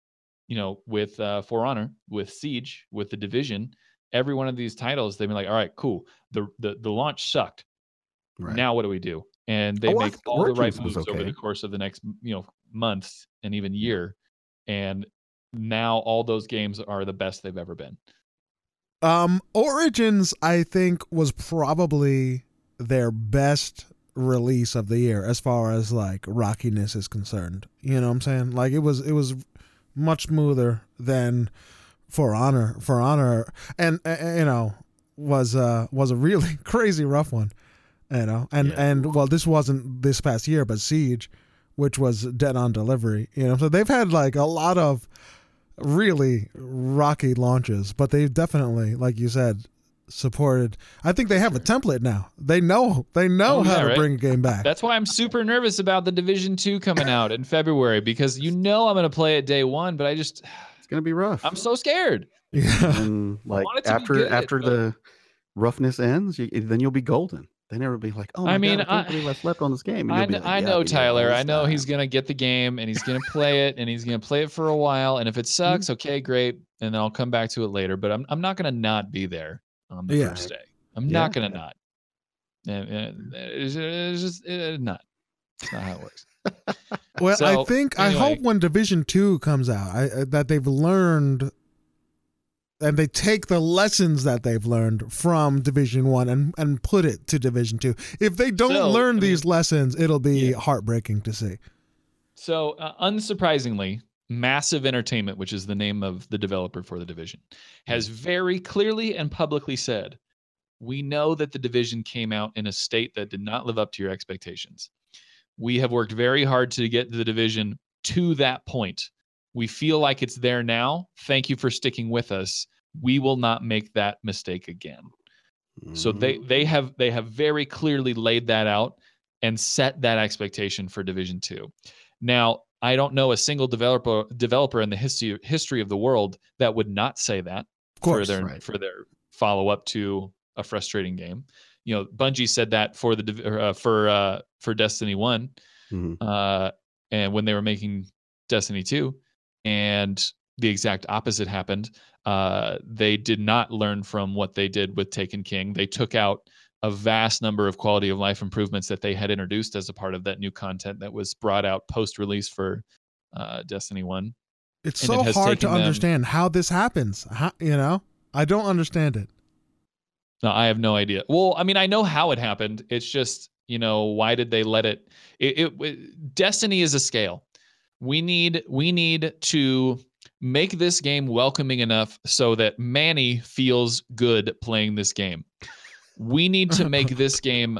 you know, with uh, For Honor, with Siege, with the Division, every one of these titles, they've been like, all right, cool. The the, the launch sucked. right. Now what do we do? And they Oh, make all the right moves over the course of the next you know months and even year. And now all those games are the best they've ever been. Um, Origins, I think, was probably their best release of the year as far as like rockiness is concerned. You know what I'm saying? Like it was, it was much smoother than For Honor. For Honor, and uh, you know, was uh was a really crazy rough one. You know, and Yeah. and well, this wasn't this past year, but Siege, which was dead on delivery. You know, so they've had like a lot of really rocky launches, but they've definitely, like you said, supported. I think they have a template now. They know they know Oh, how yeah, to right? bring a game back. That's why I'm super nervous about the Division 2 coming out in February because you know I'm going to play it day 1, but I just it's gonna be rough. I'm so scared. yeah. and like want it to be after good, after but- the roughness ends, you, then you'll be golden. They never be like, oh my I mean, god, I can't I- believe I slept on this game. I, you'll be kn- like, I "Yeah, know we did all Tyler. I know he's going to get the game and he's going to play it and he's going to play it for a while. And if it sucks, okay, great. And then I'll come back to it later. But I'm, I'm not going to not be there on the Yeah. first day. I'm Yeah. not going to not. And, and it's, it's just it's not. It's not how it works. Well, I So, think I hope when Division Two comes out, I, uh, that they've learned and they take the lessons that they've learned from Division One and and put it to Division Two. If they don't So, learn I these lessons, it'll be Yeah. heartbreaking to see. So, uh, unsurprisingly, Massive Entertainment, which is the name of the developer for the division, has very clearly and publicly said, We know that the division came out in a state that did not live up to your expectations. We have worked very hard to get the division to that point. We feel like it's there now. Thank you for sticking with us. We will not make that mistake again. So they Mhm. they have they have very clearly laid that out and set that expectation for Division Two. Now, I don't know a single developer developer in the history history of the world that would not say that course, for their right. for their follow up to a frustrating game. You know, Bungie said that for the uh, for uh, for Destiny One, Mhm. uh, and when they were making Destiny Two, and the exact opposite happened. Uh, they did not learn from what they did with Taken King. They took out a vast number of quality of life improvements that they had introduced as a part of that new content that was brought out post release for uh, Destiny One. It's and it so has hard to taken them- understand how this happens. How, you know, I don't understand it. No, I have no idea. Well, I mean, I know how it happened. It's just, you know, why did they let it? It, it, it Destiny is a scale. We need we need to make this game welcoming enough so that Manny feels good playing this game. We need to make this game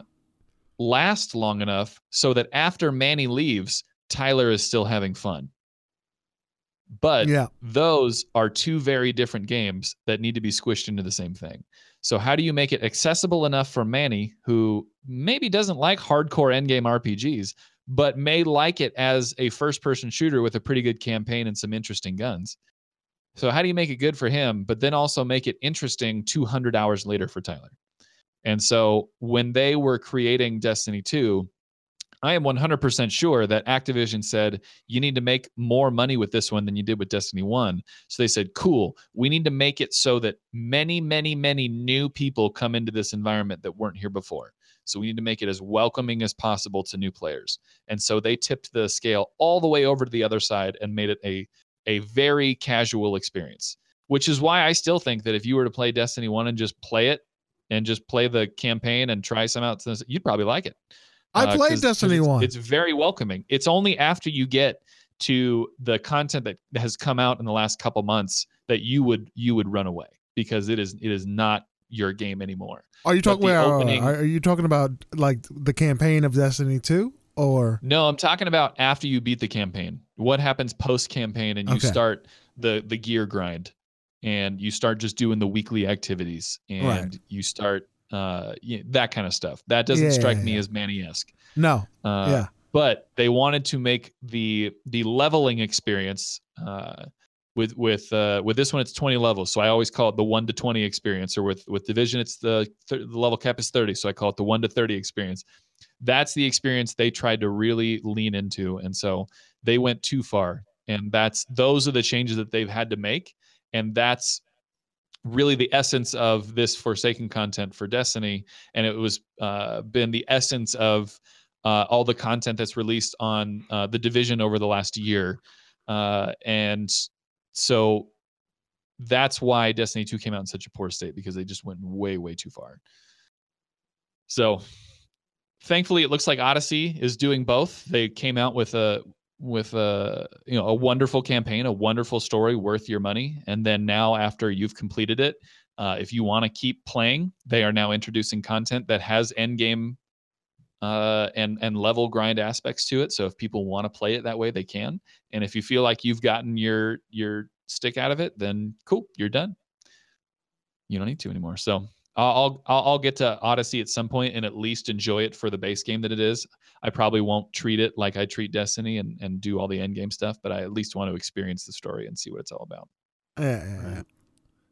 last long enough so that after Manny leaves, Tyler is still having fun. But Yeah, those are two very different games that need to be squished into the same thing. So how do you make it accessible enough for Manny, who maybe doesn't like hardcore endgame RPGs, but may like it as a first-person shooter with a pretty good campaign and some interesting guns? So how do you make it good for him, but then also make it interesting 200 hours later for Tyler? And so when they were creating Destiny 2, I am 100% sure that Activision said, you need to make more money with this one than you did with Destiny 1. So they said, cool, we need to make it so that many, many, many new people come into this environment that weren't here before. So we need to make it as welcoming as possible to new players. And so they tipped the scale all the way over to the other side and made it a, a very casual experience, which is why I still think that if you were to play Destiny 1 and just play it and just play the campaign and try some out, you'd probably like it. I Uh, played Destiny it's, One. It's very welcoming. It's only after you get to the content that has come out in the last couple months that you would you would run away because it is it is not your game anymore. Are you talking? the Well, opening- are you talking about like the campaign of Destiny Two, or No, I'm talking about after you beat the campaign. What happens post campaign and you Okay. start the the gear grind and you start just doing the weekly activities and Right. you start uh that kind of stuff. That doesn't Yeah, strike yeah, me yeah. as Manny-esque. no? Uh, yeah, but they wanted to make the the leveling experience uh, with with uh, with this one it's 20 levels so i always call it the 1 to 20 experience or with with division it's the th- the level cap is 30 so i call it the 1 to 30 experience. That's the experience they tried to really lean into and so they went too far and that's those are the changes that they've had to make and that's really the essence of this forsaken content for destiny and it was uh, been the essence of uh, all the content that's released on uh, the division over the last year uh, and so that's why destiny 2 came out in such a poor state because they just went way way too far. So thankfully it looks like odyssey is doing both. They came out with a with a you know a wonderful campaign a wonderful story worth your money. And then now after you've completed it uh, if you want to keep playing they are now introducing content that has end game uh, and and level grind aspects to it. So if people want to play it that way, they can. And if you feel like you've gotten your your stick out of it, then cool, you're done. You don't need to anymore. So I'll I'll I'll get to Odyssey at some point and at least enjoy it for the base game that it is. I probably won't treat it like I treat Destiny and and do all the end game stuff, but I at least want to experience the story and see what it's all about. yeah, yeah, yeah.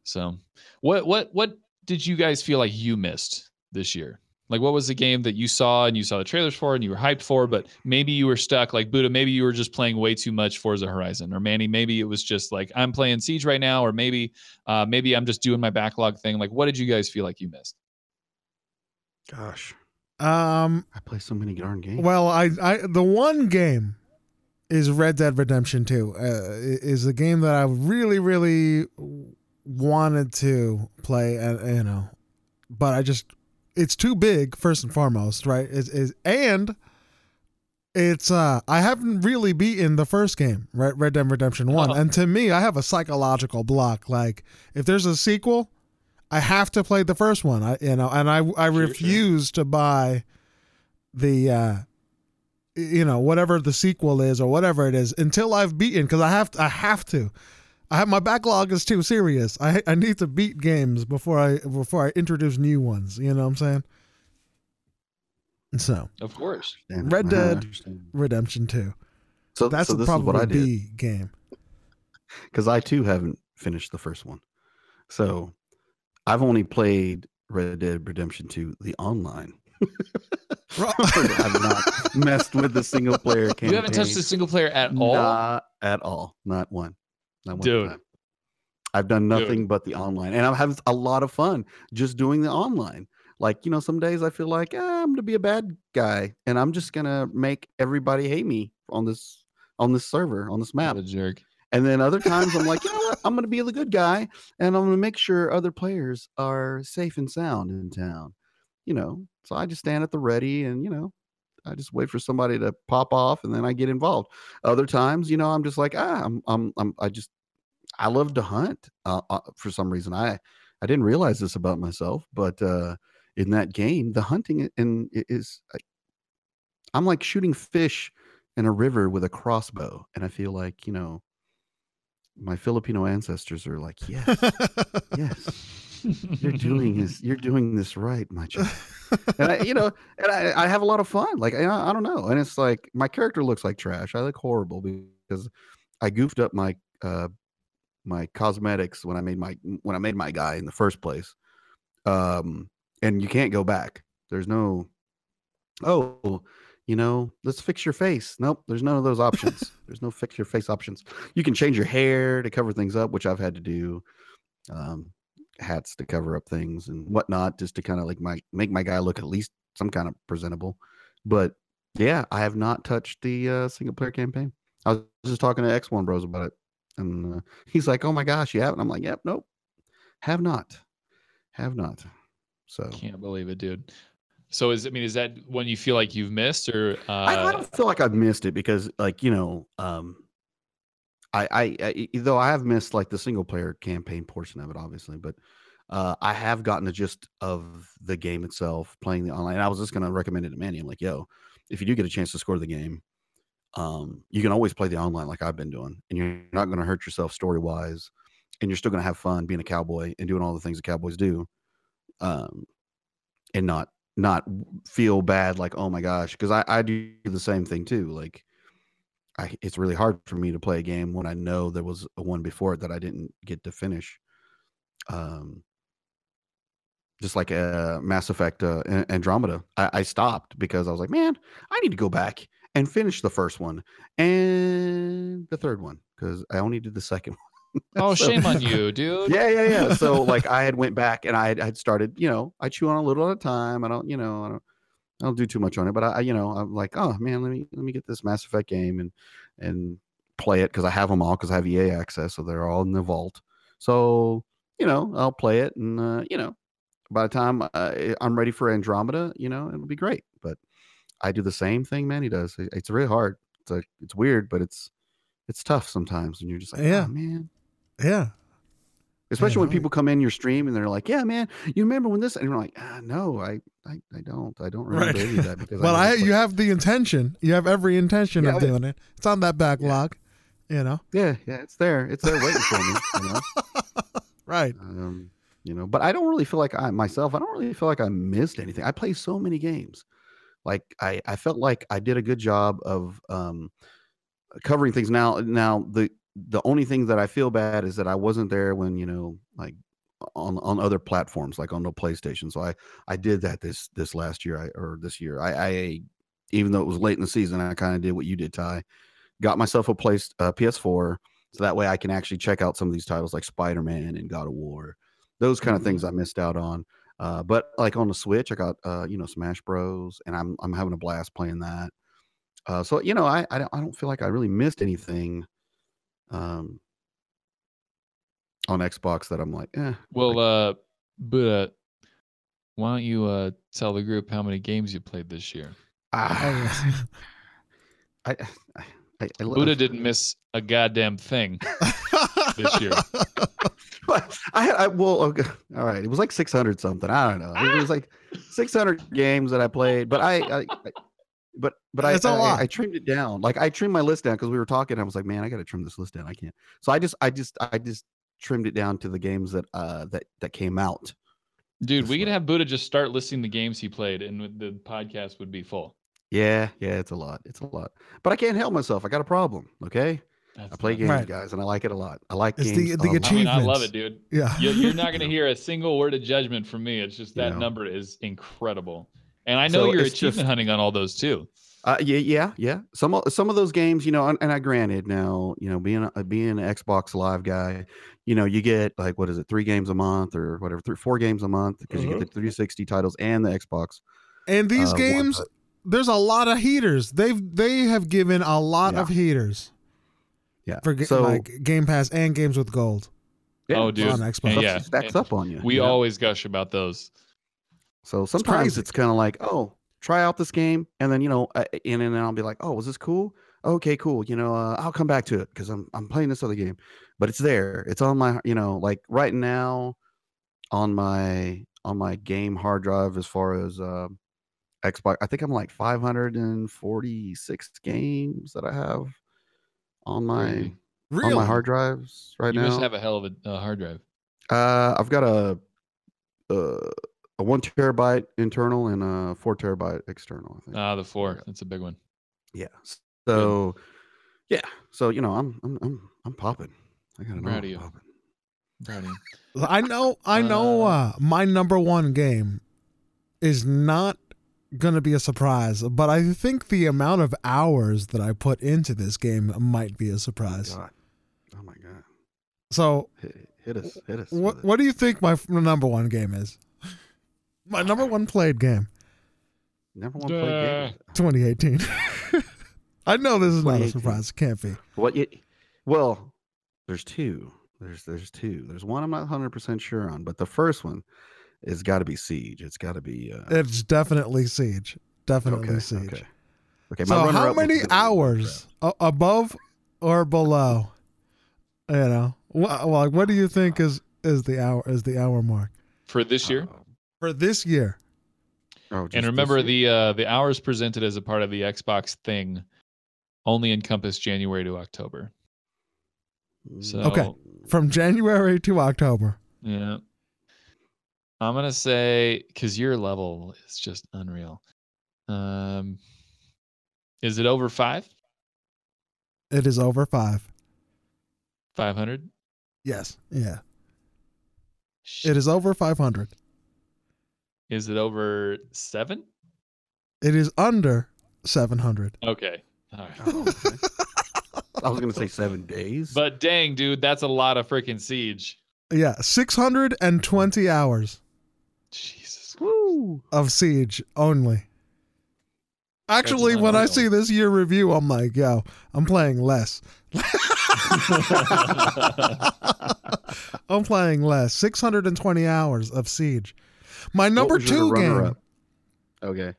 So, what what what did you guys feel like you missed this year? Like, what was the game that you saw and you saw the trailers for and you were hyped for, but maybe you were stuck? Like Buddha, maybe you were just playing way too much Forza Horizon, or Manny, maybe it was just like I'm playing Siege right now, or maybe uh, maybe I'm just doing my backlog thing. Like, what did you guys feel like you missed? Gosh, Um. I play so many darn games. Well, I, I, the one game is Red Dead Redemption Two. Uh, is a game that I really, really wanted to play, and you know, but I just it's too big first and foremost, right? Is is and it's uh I haven't really beaten the first game, right? Red Dead Redemption One, Oh. and to me, I have a psychological block. Like if there's a sequel, I have to play the first one. I you know, and I I Sure, sure. refuse to buy the uh you know whatever the sequel is or whatever it is until I've beaten because I have to, I have to. I have my backlog is too serious. I I need to beat games before I before I introduce new ones. You know what I'm saying? So Of course. Red I Dead. Redemption Two. So That's so a this is what I did B game. because I too haven't finished the first one. So I've only played Red Dead Redemption 2, the online. I've not messed with the single player campaign. You haven't touched the single player at all. Not at all. Not one. Dude. time. I've done nothing but the online, and I'm having a lot of fun just doing the online. Like you know, some days I feel like "Ah, I'm gonna be a bad guy, and I'm just gonna make everybody hate me on this on this server on this map. What a jerk. And then other times I'm like, you know what? I'm gonna be the good guy, and I'm gonna make sure other players are safe and sound in town. You know, so I just stand at the ready, and you know, I just wait for somebody to pop off, and then I get involved. Other times, you know, I'm just like, ah, I'm, I'm, I'm I just, I love to hunt. Uh, uh, for some reason, I, I didn't realize this about myself, but uh, in that game, the hunting i- is, I'm like shooting fish in a river with a crossbow, and I feel like you know my Filipino ancestors are like, yes, yes, you're doing this, you're doing this right, my child. And I, you know, and I, I have a lot of fun. Like I, I don't know, and it's like my character looks like trash. I look horrible because I goofed up my uh my cosmetics when I made my when I made my guy in the first place. Um, and you can't go back. There's no, oh, you know, let's fix your face. Nope, there's none of those options. there's no fix your face options. You can change your hair to cover things up, which I've had to do. Um, hats to cover up things and whatnot, just to kind of like my make my guy look at least some kind of presentable. But yeah, I have not touched the uh, single player campaign. I was just talking to X One Bros about it, and uh, he's like, "Oh my gosh, you haven't?" I'm like, "Yep, nope, have not, have not." So Can't believe it, dude. So is I mean, is that when you feel like you've missed or uh I, I don't feel like I've missed it because, like, you know, um, I, I, I though I have missed like the single player campaign portion of it, obviously, but uh, I have gotten the gist of the game itself, playing the online. I was just gonna recommend it to Manny. I'm like, yo, if you do get a chance to score the game, um, you can always play the online like I've been doing, and you're not gonna hurt yourself story wise, and you're still gonna have fun being a cowboy and doing all the things that cowboys do, um, and not not feel bad like oh my gosh because I, I do the same thing too like I, it's really hard for me to play a game when I know there was a one before it that I didn't get to finish. Um, just like uh, Mass Effect uh, Andromeda, I, I stopped because I was like, man, I need to go back and finish the first one and the third one because I only did the second one. Oh, so, shame on you, dude. Yeah, yeah, yeah. So like I had went back and I had, had started, you know, I chew on a little at a time. I don't, you know, I don't I don't do too much on it, but I, you know, I'm like, oh man, let me let me get this Mass Effect game and and play it because I have them all because I have EA access, so they're all in the vault. So you know, I'll play it, and uh, you know, by the time uh, I'm ready for Andromeda, you know, it'll be great. I do the same thing Manny does. It's really hard. It's like it's weird, but it's it's tough sometimes, and you're just like, yeah, oh, man, yeah. Especially when people come in your stream and they're like, "Yeah, man, you remember when this?" And you're like, ah, "No, I, I, I don't. I don't remember right. that because." well, I, I you have the intention. You have every intention yeah, of doing it. It's on that backlog, yeah. you know. Yeah, yeah, it's there. It's there waiting for me. You know? Right. Um, you know, but I don't really feel like I myself. I don't really feel like I missed anything. I play so many games. Like I, I felt like I did a good job of um covering things. Now, now the the only thing that I feel bad is that I wasn't there when you know like on on other platforms like on the PlayStation. So I I did that this this last year I, or this year. I, I even though it was late in the season, I kind of did what you did, Ty. Got myself a place uh, PS4 so that way I can actually check out some of these titles like Spider Man and God of War, those kind of mm-hmm. things I missed out on. Uh, but like on the Switch, I got uh, you know Smash Bros, and I'm I'm having a blast playing that. Uh, so you know, I I don't, I don't feel like I really missed anything um, on Xbox that I'm like, eh. Well, uh, but why don't you uh tell the group how many games you played this year? Ah, I, I, I, I Buddha didn't miss a goddamn thing this year. I, I well, okay, all right. It was like 600 something. I don't know. It was like 600 games that I played, but I, I, I but but I, I, I, trimmed it down. Like I trimmed my list down because we were talking. I was like, man, I got to trim this list down. I can't. So I just I just I just trimmed it down to the games that uh that that came out. Dude, we could have Buddha just start listing the games he played, and the podcast would be full. Yeah, yeah, it's a lot. It's a lot. But I can't help myself. I got a problem. Okay. That's I play games, right. guys, and I like it a lot. I like it's games. The, the achievements. I, mean, I love it, dude. Yeah. You're not going to hear a single word of judgment from me. It's just that you know. number is incredible. And I know so you're achievement just, hunting on all those too. Uh, yeah, yeah, yeah. Some some of those games, you know, and, and I granted now, you know, being a, being an Xbox Live guy, you know, you get like what is it, three games a month or whatever, three four games a month because you get the uh-huh. 360 titles and the Xbox. And these uh, games, one, there's a lot of heaters. They've they have given a lot yeah. of heaters. Yeah. For so, like Game Pass and games with gold. Yeah, oh, dude. On Xbox. yeah. Stacks up on you. We you know? always gush about those. So sometimes it's, it's kind of like, oh, try out this game, and then you know, uh, and then I'll be like, oh, was this cool? Okay, cool. You know, uh, I'll come back to it because I'm I'm playing this other game, but it's there. It's on my, you know, like right now, on my on my game hard drive as far as uh, Xbox. I think I'm like 546 games that I have on my really? on my hard drives right you now. You must have a hell of a uh, hard drive. Uh, I've got a, a a one terabyte internal and a four terabyte external. I think. Ah, the four. Yeah. That's a big one. Yeah. So, Good. yeah. So you know, I'm I'm I'm I'm popping. I got proud of you. Popping. Proud of you. I know. I know. Uh, uh, my number one game is not gonna be a surprise, but I think the amount of hours that I put into this game might be a surprise. Oh my god! Oh my god. So hit, hit us, hit us. What What do you think my number one game is? My number one played game. Number one played game. Uh, 2018. I know this is not a surprise. It can't be. What? You, well, there's two. There's there's two. There's one I'm not 100 percent sure on, but the first one it's got to be Siege. It's got to be. Uh... It's definitely Siege. Definitely okay, Siege. Okay. Okay. so how many hours above or below You know, well, like what do you think is is the hour is the hour mark for this year. for this year? Oh, and remember the uh, the hours presented as a part of the Xbox thing only encompass January to October. So Okay. From January to October. yeah, I'm gonna say because your level is just unreal. Um, is it over five? It is over five. Five hundred? Yes. Yeah. It is over 500. Is it over seven? It is under 700. Okay. All right. Oh, okay. I was gonna say seven days. But dang, dude, that's a lot of freaking siege. Yeah. 620 hours Jesus. Woo! of siege only. Actually, That's when I see this year review, I'm like, yo, I'm playing less. I'm playing less. 620 hours of siege. My number two game. runner-up? Okay.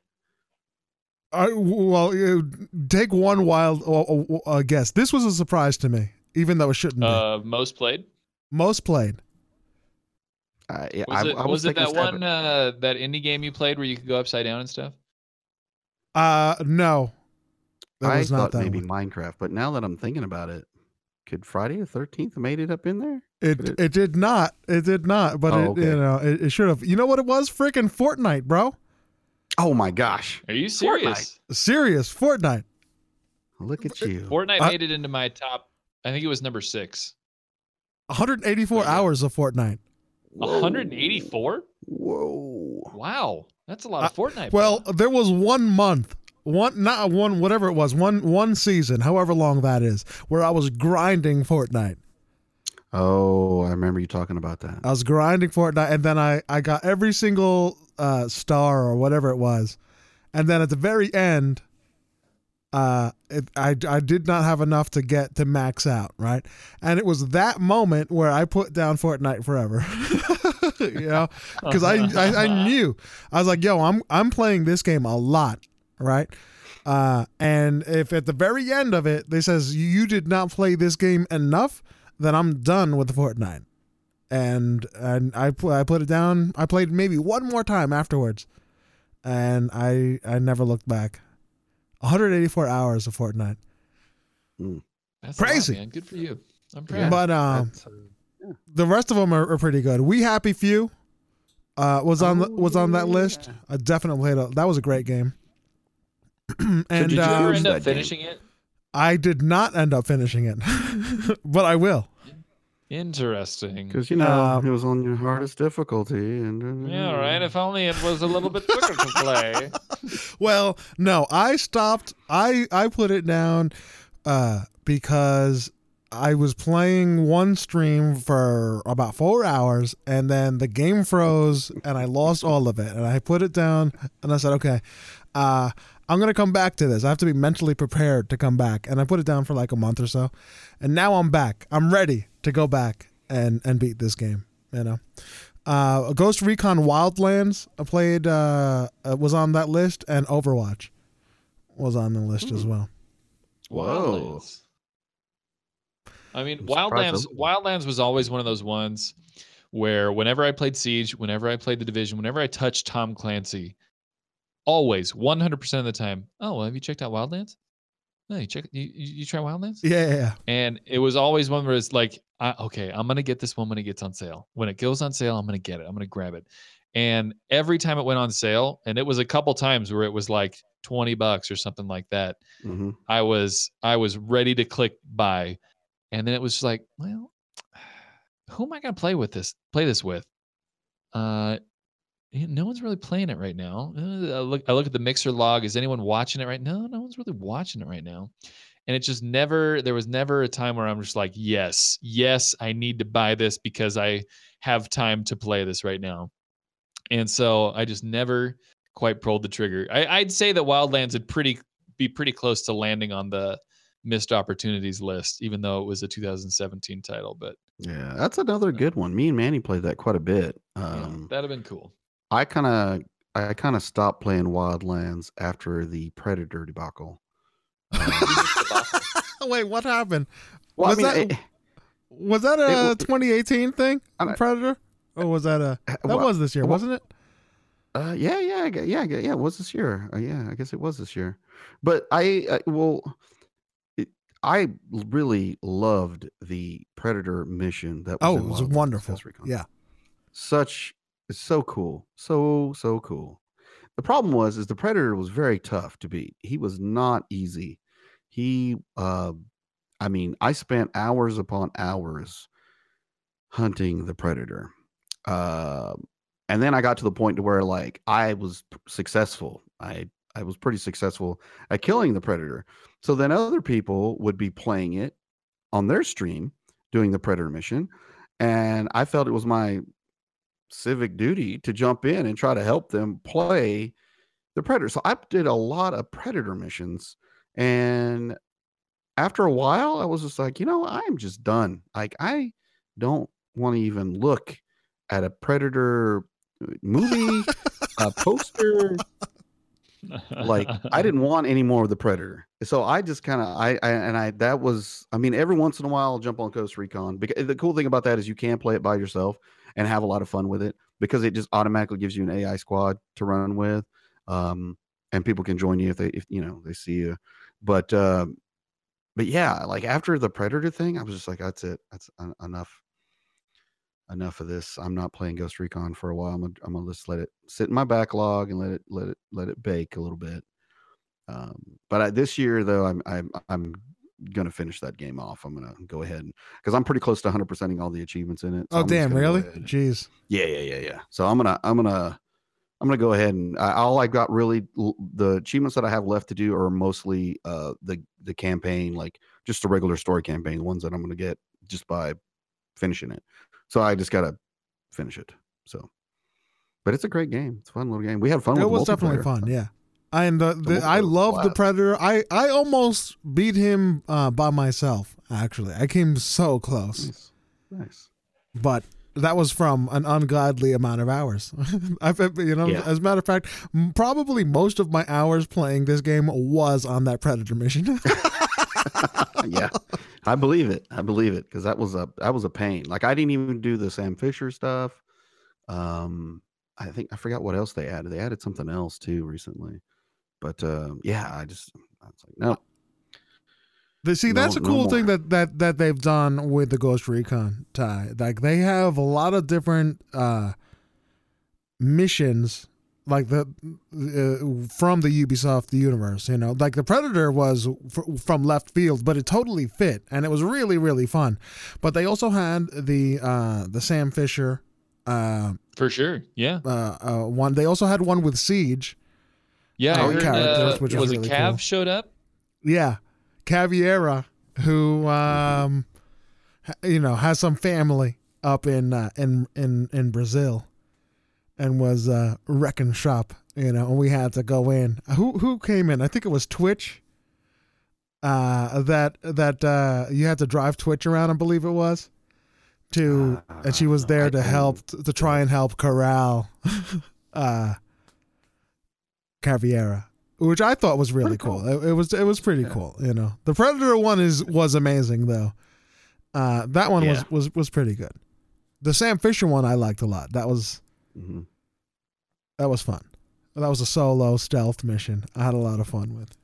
I, well, take one wild uh, uh, uh, guess. This was a surprise to me, even though it shouldn't be. Uh, most played. Most played. I, yeah, Was it I was, it that one at- uh, that indie game you played where you could go upside down and stuff? Uh, no, that I was not that maybe one. Minecraft, but now that I'm thinking about it, could Friday the Thirteenth made it up in there? It Did it- it did not. It did not. But Oh, it okay. you know it, it should have. You know what it was? Freaking Fortnite, bro. Oh my gosh! Are you serious? Serious Fortnite. Look at you. Fortnite Uh, made it into my top. I think it was number six. 184 Okay. hours of Fortnite. Whoa. 184. Whoa! Wow, that's a lot of Fortnite. Well, bro. there was one month, one not one whatever it was, one one season, however long that is, where I was grinding Fortnite. Oh, I remember you talking about that. I was grinding Fortnite, and then I I got every single uh, star or whatever it was, and then at the very end, uh, it, I I did not have enough to get to max out, right? And it was that moment where I put down Fortnite forever, you know, because I, I I knew I was like, yo, I'm I'm playing this game a lot, right? Uh, and if at the very end of it they says you did not play this game enough, then I'm done with Fortnite and and I put I put it down. I played maybe one more time afterwards, and I I never looked back. 184 hours of Fortnite, That's a lot, crazy. man. Good for you. I'm Yeah. proud. but um, That's, uh, the rest of them are, are pretty good. We Happy Few, uh, was on the Oh, was on that yeah. list. I definitely played. A, that was a great game. and did you uh, ever end that up game? finishing it? I did not end up finishing it, but I will. Interesting. Because you know Uh, it was on your hardest difficulty, and Yeah, right. If only it was a little bit quicker to play. Well, no, I stopped. I I put it down uh, because I was playing one stream for about four hours, and then the game froze, and I lost all of it. And I put it down, and I said, "Okay, uh, I'm gonna come back to this. I have to be mentally prepared to come back." And I put it down for like a month or so, and now I'm back. I'm ready to go back and and beat this game. You know. Uh, Ghost Recon Wildlands I played uh, uh, was on that list, and Overwatch was on the list as well. Whoa. Wildlands. I mean, I'm Wildlands. Wildlands was always one of those ones where whenever I played Siege, whenever I played the Division, whenever I touched Tom Clancy, always 100% of the time. Oh, well, have you checked out Wildlands? No, you check. You, you, try Wildlands? Yeah, yeah, yeah. And it was always one where it's like, I, okay, I'm gonna get this one when it gets on sale. When it goes on sale, I'm gonna get it. I'm gonna grab it. And every time it went on sale, and it was a couple times where it was like 20 bucks or something like that. hmm I was I was ready to click buy, and then it was just like, well, who am I gonna play with this? Play this with? Uh, no one's really playing it right now. Uh, I look I look at the mixer log. Is anyone watching it right now? No one's really watching it right now. And it just never there was never a time where I'm just like, yes, yes, I need to buy this because I have time to play this right now. And so I just never quite pulled the trigger. I, I'd say that Wildlands would pretty be pretty close to landing on the missed opportunities list, even though it was a 2017 title. But Yeah, that's another good one. Me and Manny played that quite a bit. yeah, Um, that'd have been cool. I kind of I kind of stopped playing Wildlands after the Predator debacle. Um, Wait, what happened? well, Was I mean, that- it- Was that a It- 2018 thing? I Predator? Or was that a that Well, was this year, well- wasn't it? Uh, yeah, yeah, gue- yeah, yeah. It was this year. Uh, yeah, I guess it was this year. But I, I well, it, I really loved the Predator mission. That was Oh, it was wonderful. Yeah. such it's so cool, so so cool. The problem was is the Predator was very tough to beat. He was not easy. He, uh, I mean, I spent hours upon hours hunting the Predator. Uh, and then I got to the point to where like I was successful. I I was pretty successful at killing the predator. So then other people would be playing it on their stream doing the predator mission, and I felt it was my civic duty to jump in and try to help them play the predator. So I did a lot of predator missions and after a while I was just like, you know, I'm just done. Like I don't want to even look at a predator uh, movie, a poster. Like I didn't want any more of the predator. So I just kind of I, I and I that was I mean every once in a while I'll jump on Ghost Recon. Because the cool thing about that is you can play it by yourself and have a lot of fun with it because it just automatically gives you an AI squad to run with. Um and people can join you if they if you know they see you. But um but yeah, like after the predator thing, I was just like, that's it. That's en- enough enough of this. I'm not playing Ghost Recon for a while. I'm gonna, I'm gonna just let it sit in my backlog and let it let it let it bake a little bit. Um, but I, this year though, I'm I'm I'm gonna finish that game off. I'm gonna go ahead because I'm pretty close to 100 percenting all the achievements in it. so Oh I'm damn, really? and- Jeez. yeah, yeah, yeah, yeah. So I'm gonna I'm gonna I'm gonna go ahead and I, all I've got really the achievements that I have left to do are mostly uh the the campaign, like just the regular story campaign, the ones that I'm gonna get just by finishing it. So I just gotta finish it. So, but it's a great game. It's a fun little game. We had fun. It with was definitely fun, yeah. And uh, the, I multiplayer was love the. Predator. I, I almost beat him uh, by myself, actually. I came so close. Nice, nice. but that was from an ungodly amount of hours. I've, you know, Yeah. as a matter of fact, probably most of my hours playing this game was on that Predator mission. yeah, I believe it. I believe it because that was a that was a pain. Like I didn't even do the Sam Fisher stuff. Um, I think I forgot what else they added. They added something else too recently. But um, yeah, I just I was like, no, They, See, that's a No- no cool thing that, that that they've done with the Ghost Recon tie. Like they have a lot of different uh missions like the uh, from the Ubisoft universe, you know. Like the Predator was f- from left field, but it totally fit and it was really really fun. But they also had the uh the Sam Fisher uh For sure. Yeah. uh, uh one. They also had one with Siege. Yeah. Oh, I heard, characters, uh, which is was really it Cav cool. showed up? Yeah, Caveira, who um, you know has some family up in uh, in in in Brazil, and was uh, wrecking shop. You know, and we had to go in. Who who came in? I think it was Twitch. Uh, that that uh, you had to drive Twitch around. I believe it was. To and she was there I to help to try and help corral, uh, Caveira which I thought was really cool. cool. It, it was it was pretty Yeah. cool. You know, the Predator one is was amazing though. Uh, that one Yeah. was was was pretty good. The Sam Fisher one I liked a lot. That was Mhm. that was fun. That was a solo stealth mission. I had a lot of fun with.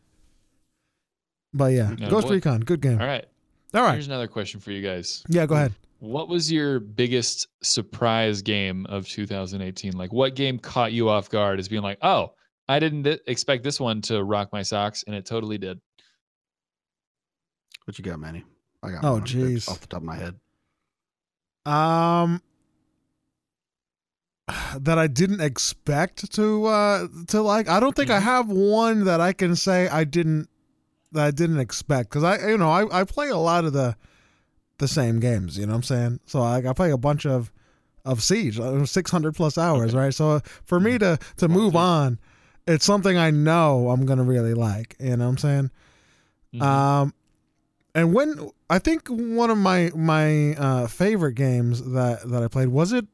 But yeah, Yeah, Ghost boy. Recon, good game. All right. All right, Here's another question for you guys. yeah, go ahead. What was your biggest surprise game of 2018? Like, what game caught you off guard as being like, oh, I didn't th- expect this one to rock my socks, and it totally did. What you got, Manny? I got. Oh, one that's jeez. off the top of my head. Um, that I didn't expect to uh to like. I don't think I Mhm. have one that I can say I didn't that I didn't expect because I you know I I play a lot of the the same games. You know what I'm saying? So like I play a bunch of of Siege, uh, 600 plus hours, Okay. right? So for me to to Well, move on, it's something I know I'm gonna really like. You know what I'm saying? Mhm. Um, and when I think one of my my uh, favorite games that that I played was it.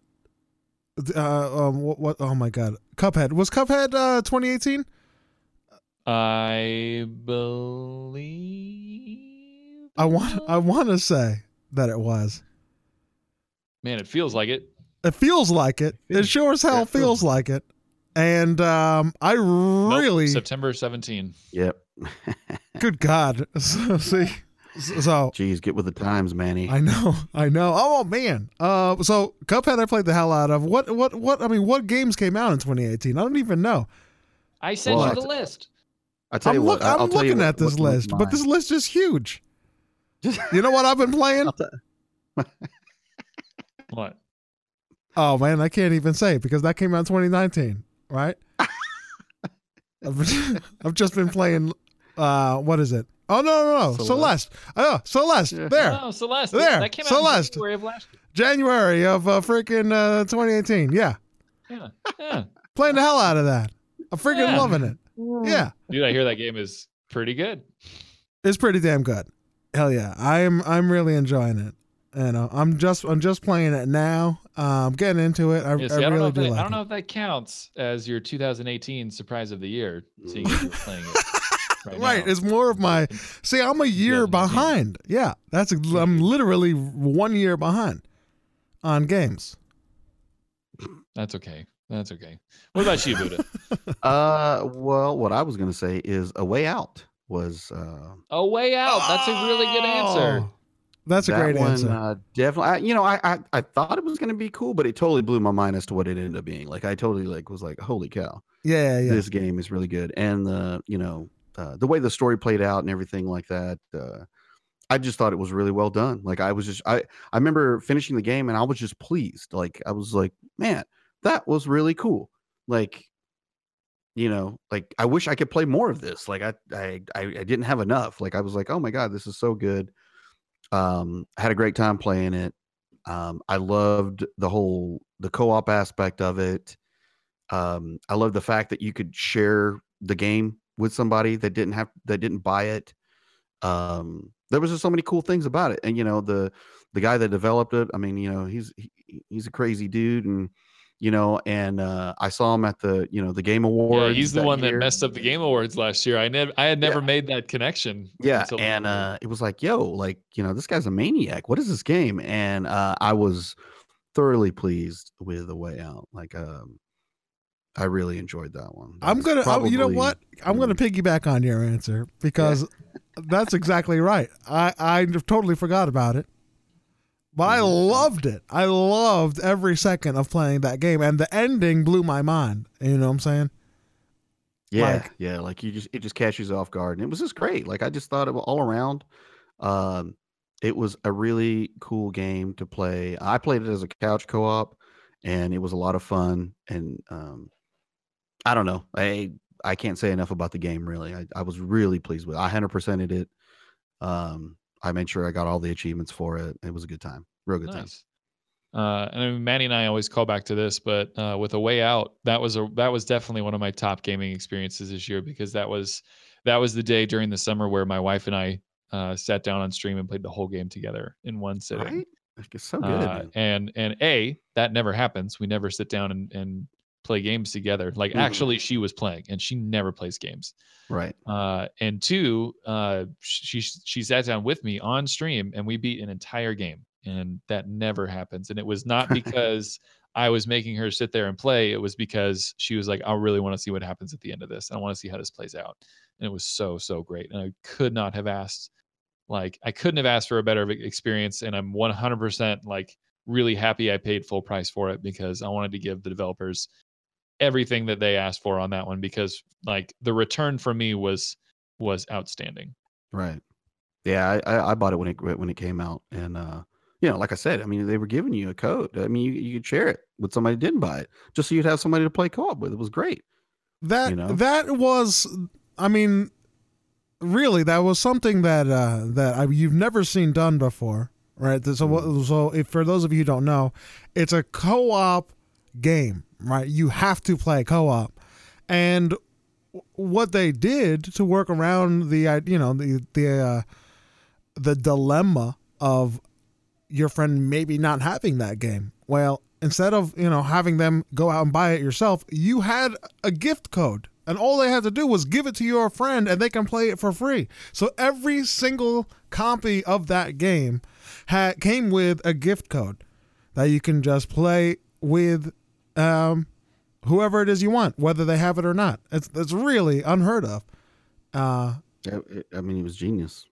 Uh, um, what, what? Oh my god, Cuphead was Cuphead uh 2018. I believe. I want I want to say that it was. Man, it feels like it. It feels like it. It sure as hell Yeah, it feels feels like it. And um, I Nope, really, September 17. Yep. good God. So, see, so Jeez, get with the times, Manny. I know, I know. Oh man. Uh, so Cuphead, I played the hell out of. What, what, what? I mean, what games came out in 2018? I don't even know. I sent Well, you I the t- list. I tell I'm, you look, I- I'm I'll looking what- at this list, but this list is huge. You know what I've been playing? I'll tell- What? Oh man, I can't even say because that came out in 2019, right? I've, I've just been playing. Uh, what is it? Oh no, no, no, Celeste. Celeste. Oh, Celeste. Yeah. There, Oh, Celeste. There, That came out Celeste. in January of last January of uh, freaking uh, 2018. Yeah. Yeah. Yeah. playing the hell out of that. I'm freaking Yeah. loving it. Yeah, Dude, I hear that game is pretty good. it's pretty damn good. Hell yeah, I'm I'm really enjoying it. You know, I'm just I'm just playing it now. Uh, I'm getting into it. I, Yeah, see, I I, don't know really if do that, like I don't it. know if that counts as your 2018 surprise of the year, seeing you're playing it. Right, Right, it's more of my. See, I'm a year 2018. behind. Yeah, that's. I'm literally one year behind on games. That's okay. That's okay. What about you, Buddha? Uh, well, what I was gonna say is a way out was uh A way out. That's a really good answer. Oh, That's a that great one, answer. Uh, definitely, I, you know, I, I I thought it was gonna be cool, but it totally blew my mind as to what it ended up being. Like, I totally like was like, holy cow, yeah, yeah. this game is really good, and the you know uh, the way the story played out and everything like that. Uh, I just thought it was really well done. Like I was just I I remember finishing the game and I was just pleased. Like I was like, man, that was really cool. Like you know, like I wish I could play more of this. Like I I I, didn't have enough. Like I was like, oh my god, this is so good. Um, I had a great time playing it. Um, I loved the whole the co-op aspect of it. Um, I love the fact that you could share the game with somebody that didn't have that didn't buy it. Um, there was just so many cool things about it, and you know the the guy that developed it. I mean, you know, he's he, he's a crazy dude, and you know, and uh, I saw him at the you know the Game Awards. Yeah, he's the that one that messed up the Game Awards last year. I never, I had never Yeah. made that connection. Yeah, and uh, it was like, yo, like you know, this guy's a maniac. What is this game? And uh, I was thoroughly pleased with the way out. Like, um, I really enjoyed that one. That I'm gonna. oh, you know what? I'm gonna piggyback on your answer because that's exactly right. I I totally forgot about it, but I Mhm. loved it. I loved every second of playing that game, and the ending blew my mind. You know what I'm saying? Yeah, like- yeah, like you just it just catches off guard, and it was just great. Like I just thought it was all around. Um, it was a really cool game to play. I played it as a couch co-op, and it was a lot of fun. And um, I don't know, I I can't say enough about the game. Really, I, I was really pleased with. it. I hundred percented it. Um, I made sure I got all the achievements for it. It was a good time, real good time. Uh, and I mean, Manny and I always call back to this, but uh, with a way out, that was a that was definitely one of my top gaming experiences this year because that was that was the day during the summer where my wife and I uh, sat down on stream and played the whole game together in one sitting. Right? It's so good. Uh, and and a that never happens. We never sit down and and play games together. Like Mhm. actually, she was playing, and she never plays games. right. Uh, and two, uh, she she sat down with me on stream, and we beat an entire game, and that never happens. And it was not because I was making her sit there and play. It was because she was like, I really want to see what happens at the end of this. I want to see how this plays out. And it was so so great, and I could not have asked. Like I couldn't have asked for a better experience, and I'm 100% like really happy I paid full price for it because I wanted to give the developers everything that they asked for on that one because like the return for me was was outstanding. Right. Yeah, I, I, I bought it when it when it came out, and uh, you know, like I said, I mean, they were giving you a code. I mean, you, you could share it with somebody who didn't buy it, just so you'd have somebody to play co-op with. It was great. That You know? that was, I mean, really, that was something that uh, that I, you've never seen done before, right? So, what so if for those of you who don't know, it's a co-op game, right? You have to play co-op, and what they did to work around the you know the the uh, the dilemma of your friend maybe not having that game. Well, instead of, you know, having them go out and buy it yourself, you had a gift code. And all they had to do was give it to your friend and they can play it for free. So every single copy of that game had came with a gift code. that you can just play with um, whoever it is you want, whether they have it or not. It's it's really unheard of. Uh, it- I mean, he was genius.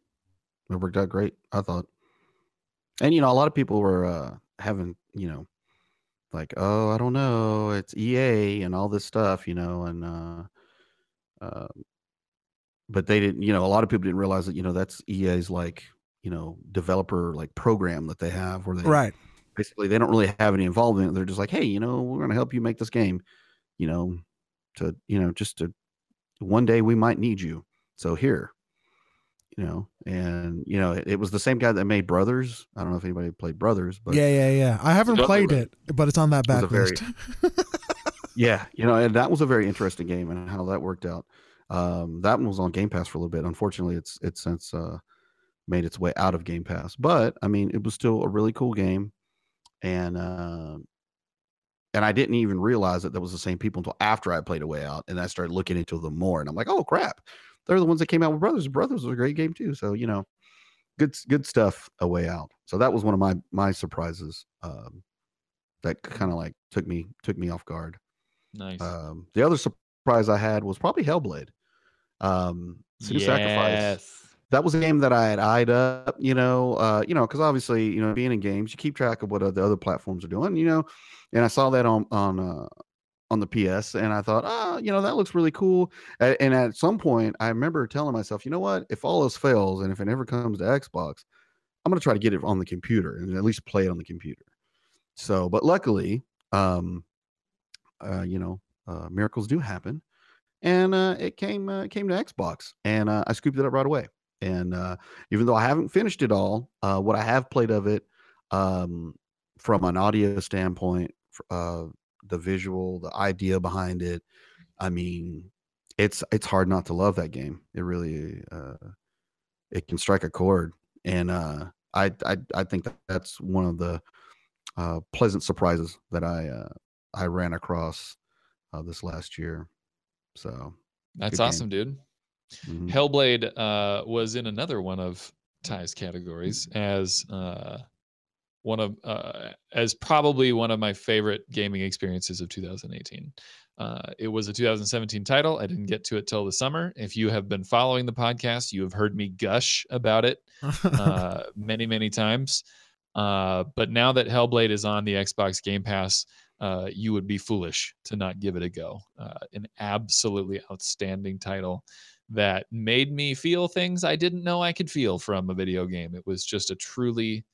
It worked out great, I thought. And you know, a lot of people were uh, having, you know, like, oh, I don't know, it's EA and all this stuff, you know, and uh, uh, but they didn't, you know, a lot of people didn't realize that, you know, that's EA's like, you know, developer like program that they have where they right. Basically they don't really have any involvement. They're just like, hey, you know, we're going to help you make this game, you know, to you know, just to one day we might need you. So here, you know, and you know, it, it was the same guy that made Brothers. I don't know if anybody played Brothers, but yeah, yeah, yeah. I haven't played it, but it's on that It was backlist. yeah, you know, and that was a very interesting game and how that worked out. Um, that one was on Game Pass for a little bit. Unfortunately, it's it's since uh, made its way out of Game Pass, but I mean, it was still a really cool game, and uh, and I didn't even realize that that was the same people until after I played A Way Out, and I started looking into them more, and I'm like, oh crap, they're the ones that came out with Brothers. Brothers was a great game too, so you know, good good stuff. A Way Out. So that was one of my my surprises. Um, that kind of like took me took me off guard. Nice. Um, the other surprise I had was probably Hellblade. Um, of Sacrifice. That was a game that I had eyed up, you know, uh, you know, because obviously, you know, being in games, you keep track of what the other platforms are doing, you know, and I saw that on on uh, on the PS, and I thought, ah, you know, that looks really cool. And at some point, I remember telling myself, you know what, if all this fails, and if it never comes to Xbox, I'm gonna try to get it on the computer and at least play it on the computer. So, but luckily, um, uh, you know, uh, miracles do happen, and uh, it came uh, came to Xbox, and uh, I scooped it up right away. And uh, even though I haven't finished it all, uh, what I have played of it, um, from an audio standpoint, uh, the visual, the idea behind it, I mean, it's it's hard not to love that game. It really uh, it can strike a chord, and uh, I I I think that that's one of the uh, pleasant surprises that I uh, I ran across uh, this last year. So That's game. awesome, dude. Mhm. Hellblade uh, was in another one of Ty's categories as uh, one of uh, as probably one of my favorite gaming experiences of 2018. Uh, it was a 2017 title. I didn't get to it till the summer. If you have been following the podcast, you have heard me gush about it uh, many, many times. Uh, but now that Hellblade is on the Xbox Game Pass, uh, you would be foolish to not give it a go. Uh, an absolutely outstanding title that made me feel things I didn't know I could feel from a video game. It was just a truly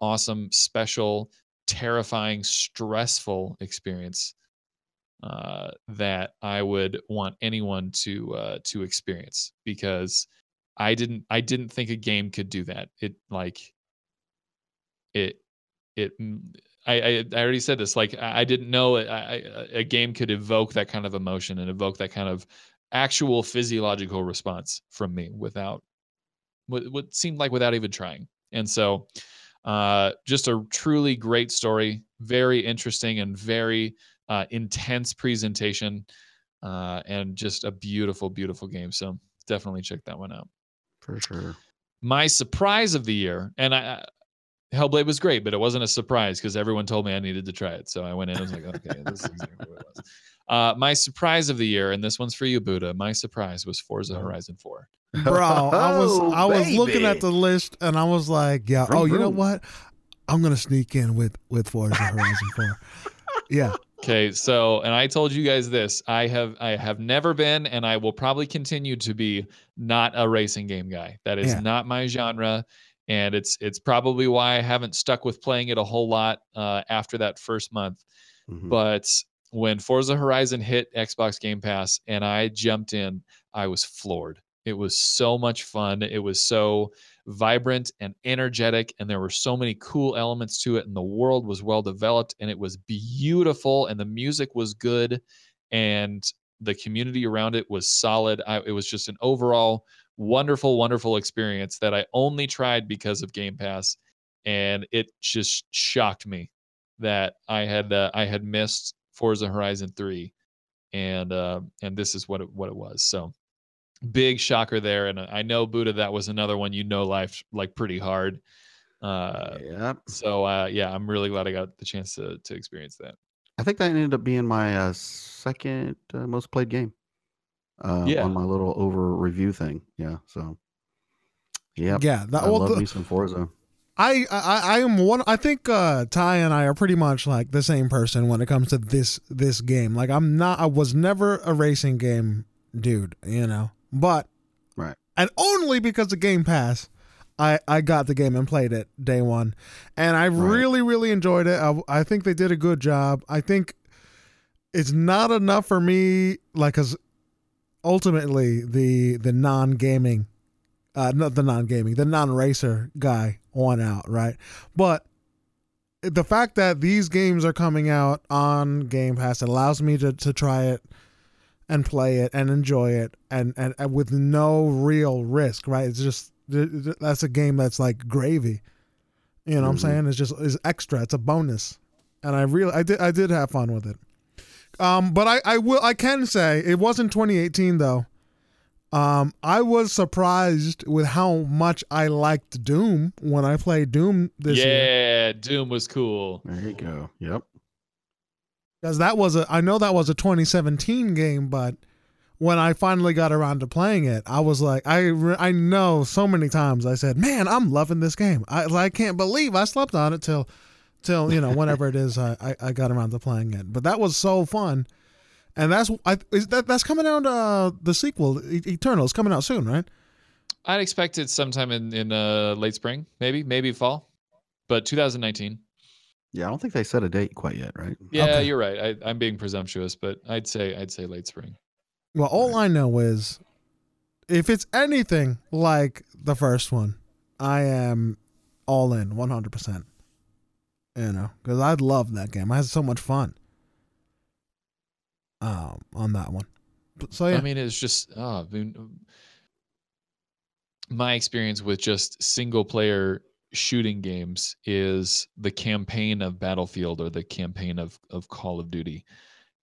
awesome, special, terrifying, stressful experience uh, that I would want anyone to uh, to experience because I didn't I didn't think a game could do that. It like it it mm, I, I, already said this like I didn't know a game could evoke that kind of emotion and evoke that kind of actual physiological response from me without what, what seemed like without even trying. And so uh, just a truly great story, very interesting and very uh, intense presentation, uh, and just a beautiful, beautiful game. So definitely check that one out. for sure. My surprise of the year, and I, Hellblade was great, but it wasn't a surprise because everyone told me I needed to try it. So I went in. I was like, okay, this is exactly what it was. Uh, my surprise of the year, and this one's for you, Buddha. My surprise was Forza Oh. Horizon 4. Bro, I was Oh, I was looking at the list and I was like, yeah, Vroom, oh, you know what? I'm gonna sneak in with with Forza Horizon 4. Yeah. Okay, so and I told you guys this. I have I have never been and I will probably continue to be not a racing game guy. That is Yeah. not my genre and it's it's probably why I haven't stuck with playing it a whole lot uh, after that first month. Mhm. But when Forza Horizon hit Xbox Game Pass and I jumped in, I was floored. It was so much fun. It was so vibrant and energetic, and there were so many cool elements to it, and the world was well developed, and it was beautiful, and the music was good, and the community around it was solid. I, it was just an overall wonderful, wonderful experience that I only tried because of Game Pass, and it just shocked me that I had uh, I had missed Forza Horizon 3 and uh, and this is what it, what it was. So big shocker there and I know Buddha that was another one you know life like pretty hard. Uh, Yep. so uh, yeah, I'm really glad I got the chance to to experience that. I think that ended up being my uh, second uh, most played game. Uh, Yeah. On my little over review thing. Yeah. So. Yep. Yeah, that, I well, love the- me some Forza. I, I I am one. I think uh, Ty and I are pretty much like the same person when it comes to this this game. Like I'm not. I was never a racing game dude, you know. But Right. and only because of Game Pass, I I got the game and played it day one, and I Right. really really enjoyed it. I, I think they did a good job. I think it's not enough for me, like, cause ultimately the the non gaming uh, not the non-gaming, the non-racer guy won out, right? But the fact that these games are coming out on Game Pass it allows me to, to try it and play it and enjoy it and, and, and with no real risk, right? It's just th- th- that's a game that's like gravy. You know what I'm Mhm. saying? It's just is extra. It's a bonus, and I really I did I did have fun with it. Um, but I I will I can say it wasn't 2018 though. Um, I was surprised with how much I liked Doom when I played Doom this yeah, year. Doom was cool. There you go. Yep. Because that was a, I know that was a 2017 game, but when I finally got around to playing it, I was like, I, I know so many times I said, man, I'm loving this game. I, I can't believe I slept on it till, till you know, whenever it is I, I, I got around to playing it. But that was so fun, and that's I is that that's coming out. Uh, the sequel, E- Eternal, is coming out soon, right? I'd expect it sometime in in uh, late spring, maybe maybe fall, but 2019. Yeah. I don't think they set a date quite yet, right? Yeah, Okay. you're right. I, I'm being presumptuous, but I'd say I'd say late spring. Well, all I know is if it's anything like the first one, I am all in 100%. You know, because I love that game. I had so much fun um, on that one. So, yeah. I mean, it's just I mean, my experience with just single player shooting games is the campaign of Battlefield or the campaign of of Call of Duty.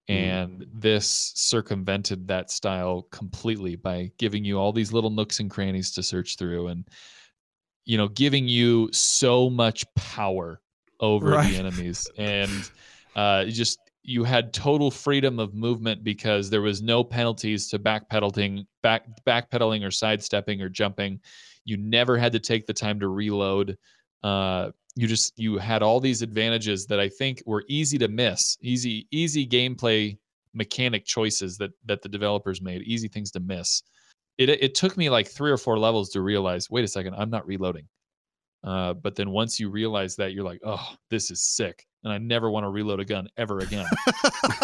And this circumvented that style completely by giving you all these little nooks and crannies to search through and you know giving you so much power over Right. the enemies and uh, just you had total freedom of movement because there was no penalties to backpedaling back backpedaling or sidestepping or jumping. You never had to take the time to reload. Uh, you just you had all these advantages that i think were easy to miss easy easy gameplay mechanic choices that that the developers made easy things to miss. It it took me like three or four levels to realize wait a second i'm not reloading uh, but then once you realize that you're like oh this is sick and i never want to reload a gun ever again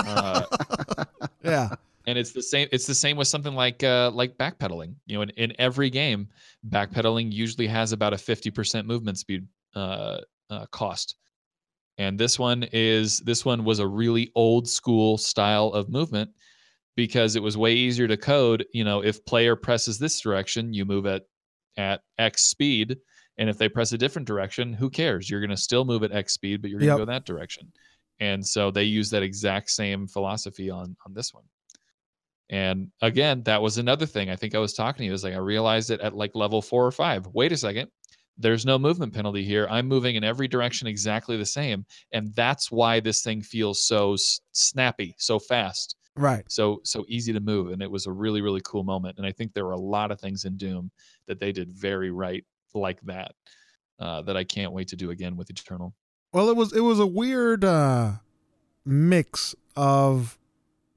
uh, yeah. and it's the same it's the same with something like uh like backpedaling you know in, in every game backpedaling usually has about a 50% movement speed uh, uh cost and this one is this one was a really old school style of movement because it was way easier to code you know if player presses this direction you move at at x speed and if they press a different direction who cares? You're going to still move at x speed but you're going to Yep. go that direction. And so they use that exact same philosophy on on this one. And again that was another thing i think i was talking to you is like i realized it at like level four or five. Wait a second. There's no movement penalty here. I'm moving in every direction exactly the same. And that's why this thing feels so s- snappy so fast. Right. so so easy to move. And it was a really really cool moment. And i think there were a lot of things in doom that they did very right like that uh, that i can't wait to do again with eternal Well, it was it was a weird uh, mix of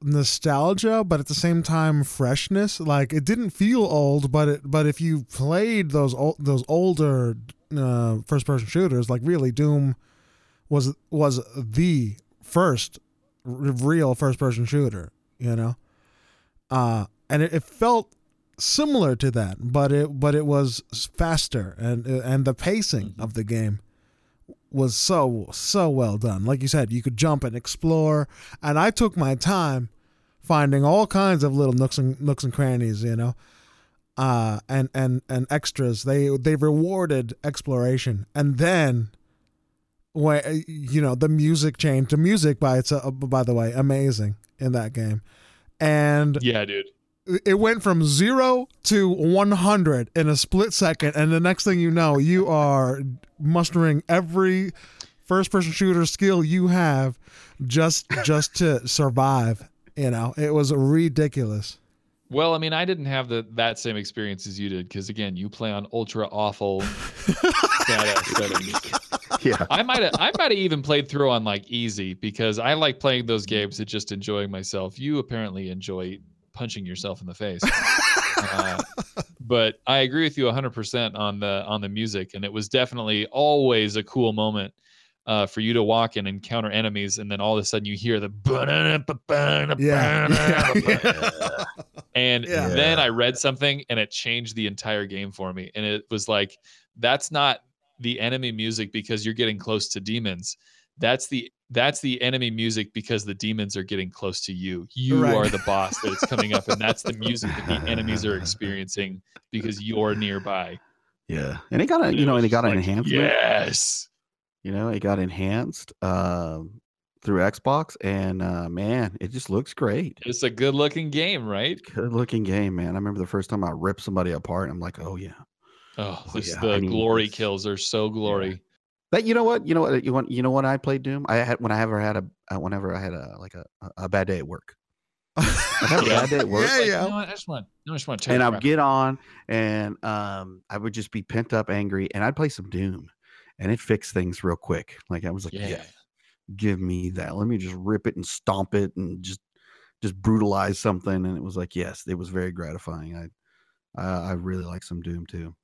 nostalgia, but at the same time freshness. Like it didn't feel old, but it but if you played those old, those older uh, first person shooters, like really Doom was was the first r- real first person shooter. You know, uh, and it, it felt similar to that, but it but it was faster and and the pacing of the game was so so well done. Like you said, you could jump and explore, and I took my time finding all kinds of little nooks and nooks and crannies, you know, uh, and and and extras. They they rewarded exploration, and then when you know the music changed. The music by itself, by the way, amazing in that game, and yeah dude it went from zero to 100 in a split second. And the next thing you know, you are mustering every first person shooter skill you have just just to survive. You know, it was ridiculous. Well, I mean, I didn't have the that same experience as you did because again, you play on ultra awful settings. Yeah. I might have I might have even played through on like easy because I like playing those games and just enjoying myself. You apparently enjoy punching yourself in the face. uh, but I agree with you 100% on the on the music and it was definitely always a cool moment uh, for you to walk and encounter enemies and then all of a sudden you hear the Yeah. and Yeah. then I read something and it changed the entire game for me. And it was like, that's not the enemy music because you're getting close to demons. That's the that's the enemy music because the demons are getting close to you. You Right. are the boss that is coming up, and that's the music that the enemies are experiencing because you're nearby. Yeah. And it got a, you know, and it got an like, enhancement. Yes. You know, it got enhanced um through Xbox and uh man, it just looks great. It's a good looking game, right? Good looking game, man. I remember the first time I ripped somebody apart. I'm like, oh yeah. Oh, Oh, this, yeah, the I mean, glory kills are so glory. That you know what? You know what? You want you know when I played Doom? I had when I ever had a uh, whenever I had a like a, a bad day at work. I've had a Yeah. bad day at work. Yeah, Like, yeah. You know what? I just want, I just want to and I'd get on and um I would just be pent up angry and I'd play some Doom and it fixed things real quick. Like I was like yeah. yeah give me that. Let me just rip it and stomp it and just just brutalize something. And it was like yes it was very gratifying. I uh, I really like some Doom too.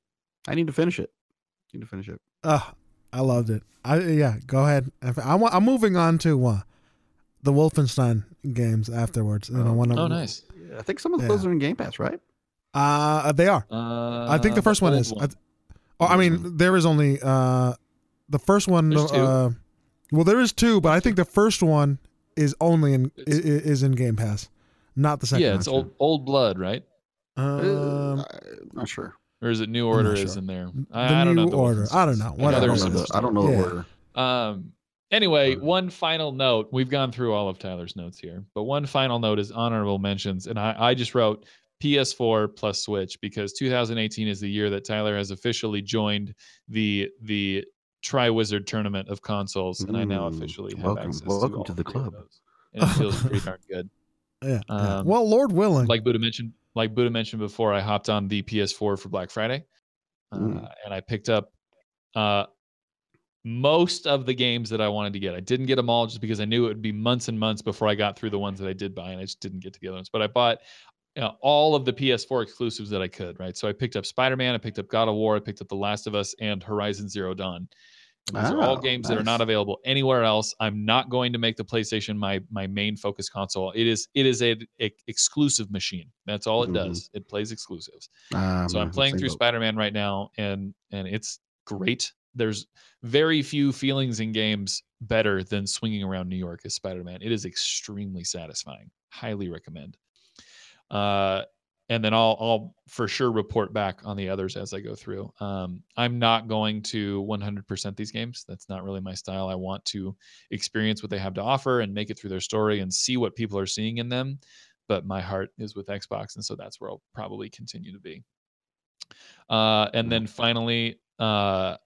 I need to finish it. I need to finish it. Oh, I loved it. I yeah, go ahead. I'm, I'm moving on to uh, the Wolfenstein games afterwards. You know, Oh. one of Oh, nice. yeah, I think some of Yeah. those are in Game Pass right Uh, they are. Uh, I think the first one old is. I, oh, I mean, there is only uh, the first one. Uh, well, there is two, but I think the first one is only in i- It's- is in Game Pass, not the second. yeah, one. it's old old blood, right? Um, uh, I'm not sure Or is it New I'm not Order is in there? the I, I don't new know. the order. Wolfensteins. I don't know. I I know don't know the, I don't know the Yeah. order Um. Anyway, one final note. We've gone through all of Tyler's notes here, but one final note is honorable mentions, and I, I just wrote PS4 plus Switch because 2018 is the year that Tyler has officially joined the the Triwizard tournament of consoles, and I now Mm, officially have welcome- access welcome all to the three of club. those. And it feels pretty darn good. Yeah. yeah. Um, Well, Lord willing. like Buddha mentioned, like Buddha mentioned before, I hopped on the PS4 for Black Friday, uh, Mm. and I picked up uh, most of the games that I wanted to get. I didn't get them all just because I knew it would be months and months before I got through the ones that I did buy, and I just didn't get to the other ones. But I bought you know, all of the PS4 exclusives that I could. Right, so I picked up Spider Man, I picked up God of War, I picked up The Last of Us, and Horizon Zero Dawn. These are all Oh, games that are not available anywhere else. I'm not going to make the PlayStation my my main focus console. It is it is a, a exclusive machine. That's all it Mhm. does. It plays exclusives. Um, so I'm playing through boat. Spider-Man right now, and and it's great. There's very few feelings in games better than swinging around New York as Spider-Man. It is extremely satisfying. Highly recommend. Uh, and then I'll I'll for sure report back on the others as I go through. Um, I'm not going to 100% these games. That's not really my style. I want to experience what they have to offer and make it through their story and see what people are seeing in them. But my heart is with Xbox, and so that's where I'll probably continue to be. Uh, and then finally, uh,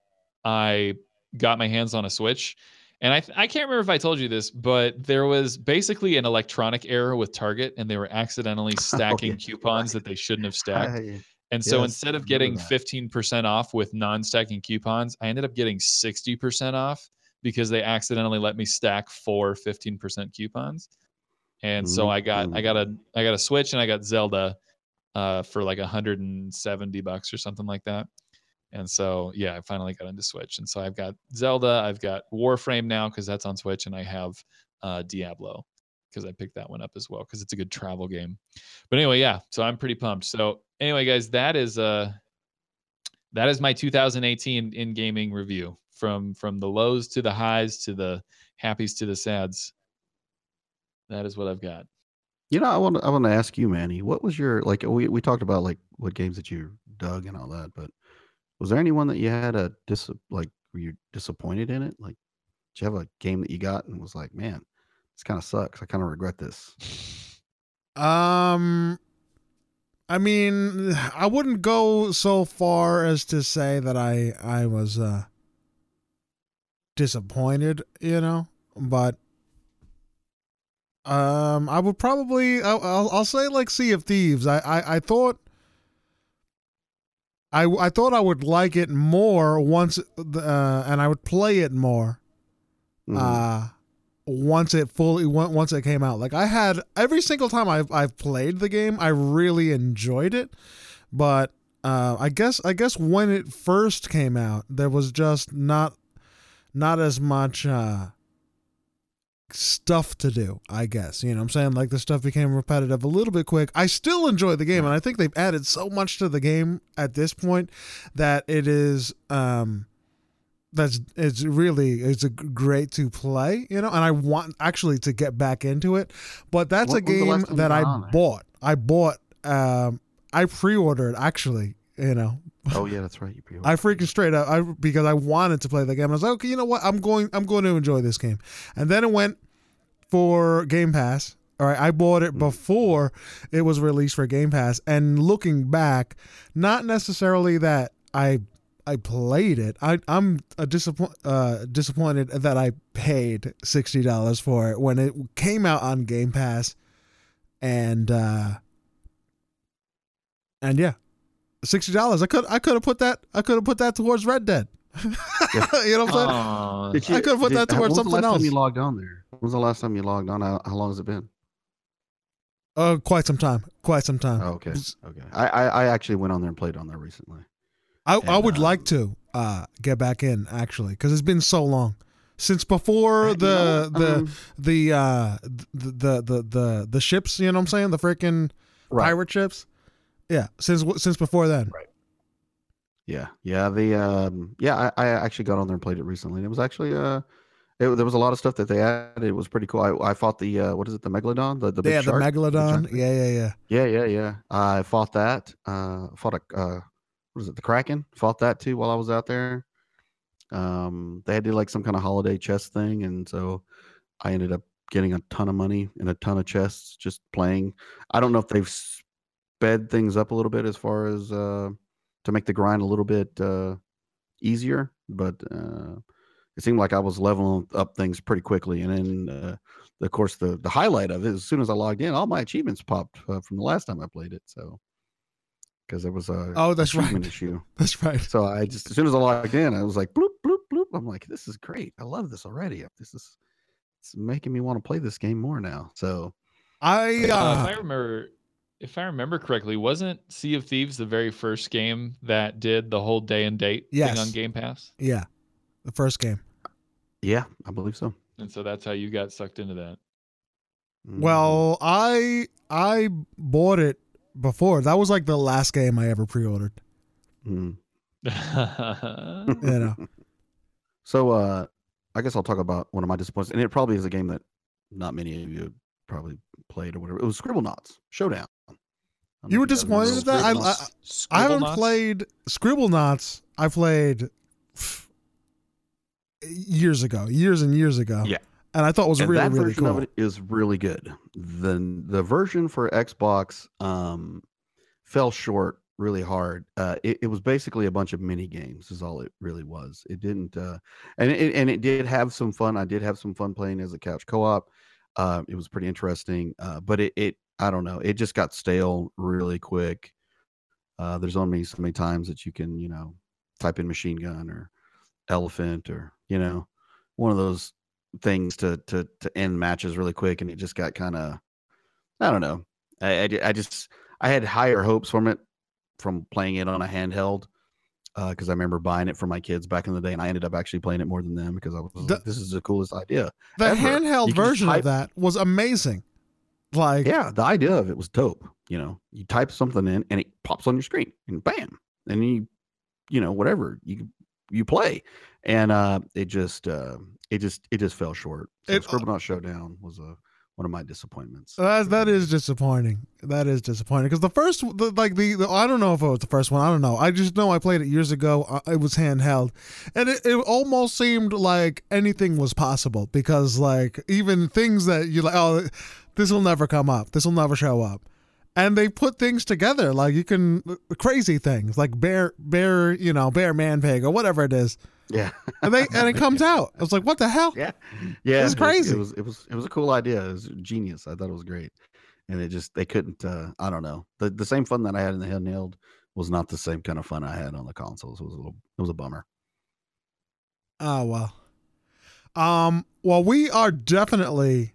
I got my hands on a Switch. And I, I can't remember if I told you this, but there was basically an electronic error with Target, and they were accidentally stacking yeah, coupons that they shouldn't have stacked. I- And so Yes, instead of getting 15% off with non stacking coupons, I ended up getting 60% off because they accidentally let me stack four 15% coupons. And so I got I got a I got a Switch and I got Zelda uh, for like 170 bucks or something like that. And so yeah, I finally got into Switch. And so I've got Zelda, I've got Warframe now because that's on Switch, and I have uh, Diablo because I picked that one up as well because it's a good travel game. But anyway, yeah, so I'm pretty pumped. So anyway, guys, that is uh that is my 2018 in gaming review from from the lows to the highs to the happies to the sads. That is what I've got. You know, I want to I want to ask you, Manny. What was your like? We we talked about like what games that you dug and all that, but was there anyone that you had a dis like were you disappointed in it? Like, did you have a game that you got and was like, man, this kind of sucks. I kind of regret this. Um, I mean, I wouldn't go so far as to say that I I was uh disappointed, you know, but um I would probably I'll I'll, say like Sea of Thieves. I I, I thought I, I thought I would like it more once, uh, and I would play it more. Mhm. Uh, once it fully on- once it came out, like I had every single time I've I've played the game, I really enjoyed it. But uh, I guess I guess when it first came out, there was just not not as much uh, stuff to do. I guess. You know what I'm saying? Like the stuff became repetitive a little bit quick. I still enjoy the game, and I think they've added so much to the game at this point that it is um that's it's really it's a great to play you know? And i want actually to get back into it. But that's a when's the game last time you that i bought. I bought um i pre-ordered actually you know oh yeah, that's right. You pre i freaking straight up i because i wanted to play the game. I was like okay you know what? I'm going i'm going to enjoy this game. And then it went for game pass. All right i bought it before it was released for game pass. And looking back not necessarily that i I played it. I, I'm a disappoint, uh, disappointed that I paid sixty dollars for it when it came out on Game Pass, and uh, and yeah, sixty dollars. I could I could have put that I could have put that towards Red Dead. you know what I'm saying? Aw. I could've put that how- towards when was the something last else. Time you logged on there? When was the last time you logged on? How, how long has it been? Uh, quite some time. Quite some time. Oh, okay, okay. I, I I actually went on there and played on there recently. I, I And, would like um, to uh get back in actually because it's been so long since before You the know the Um, the uh the, the the the the ships. You know what I'm saying? The freaking right. pirate ships. Yeah, since since before then. Right. Yeah, yeah. The um, yeah, I, I actually got on there and played it recently, and it was actually uh, it, there was a lot of stuff that they added. It was pretty cool. I, I fought the uh, what is it, the megalodon, the the big yeah, the shark? megalodon. giant- yeah, yeah, yeah. Yeah, yeah, yeah. I fought that. Uh, fought a uh, what is it, the kraken? Fought that too while I was out there. Um, they had to do like some kind of holiday chest thing, and so I ended up getting a ton of money and a ton of chests just playing. I don't know if they've sped things up a little bit as far as uh, to make the grind a little bit uh, easier, but uh, it seemed like I was leveling up things pretty quickly. And then, uh, of course, the the highlight of it, as soon as I logged in, all my achievements popped uh, from the last time I played it. So because there was a Oh, that's right. issue. That's right. So I just as soon as I logged in, I was like bloop bloop bloop. I'm like, this is great. I love this already. This is it's making me want to play this game more now. So I Uh, if uh, I remember, if I remember correctly, wasn't Sea of Thieves the very first game that did the whole day and date Yes. thing on Game Pass? yeah, the first game. yeah, I believe so. And so that's how you got sucked into that. Mm. Well, I I bought it before. That was like the last game I ever pre-ordered. Mm. You know. So uh I guess I'll talk about one of my disappointments, and it probably is a game that not many of you have probably played or whatever. It was Scribblenauts Showdown. I don't know You were if guys remember disappointed with that? I- Scribblenauts. I haven't Scribblenauts? played Scribblenauts. I played years ago, years and years ago. Yeah. and I thought it was and really that really version cool. of it is really good. The the version for Xbox um fell short really hard. Uh it, it was basically a bunch of mini games is all it really was. It didn't uh and it and it did have some fun. I did have some fun playing as a couch co-op. Uh it was pretty interesting. Uh but it it I don't know, it just got stale really quick. Uh there's only so many times that you can, you know, type in machine gun or elephant or, you know, one of those things to to to end matches really quick and it just got kind of i don't know I, I I just i had higher hopes from it from playing it on a handheld because i remember buying it for my kids back in the day and i ended up actually playing it more than them because i was The- like this is the coolest idea The ever. handheld You can just version type- of that was amazing. Like yeah the idea of it was dope you know you type something in and it pops on your screen and bam and you you know whatever you you play and uh it just uh it just it just fell short so It- Scribblenauts showdown was a one of my disappointments that that is disappointing. That is disappointing because the first, the, like the, the, I don't know if it was the first one. I don't know. I just know I played it years ago. Uh, It was handheld, and it, it almost seemed like anything was possible because like even things that you like, oh, this will never come up. This will never show up. and they put things together like you can crazy things like bear bear you know bear man pig or whatever it is Yeah. and they and it comes out i was like what the hell Yeah. Yeah. It's it- crazy. It was it was it was a cool idea. It was genius. I thought it was great. And it just they couldn't uh I don't know. The the same fun that I had in the handheld was not the same kind of fun I had on the consoles. It was a little it was a bummer. oh well um well we are definitely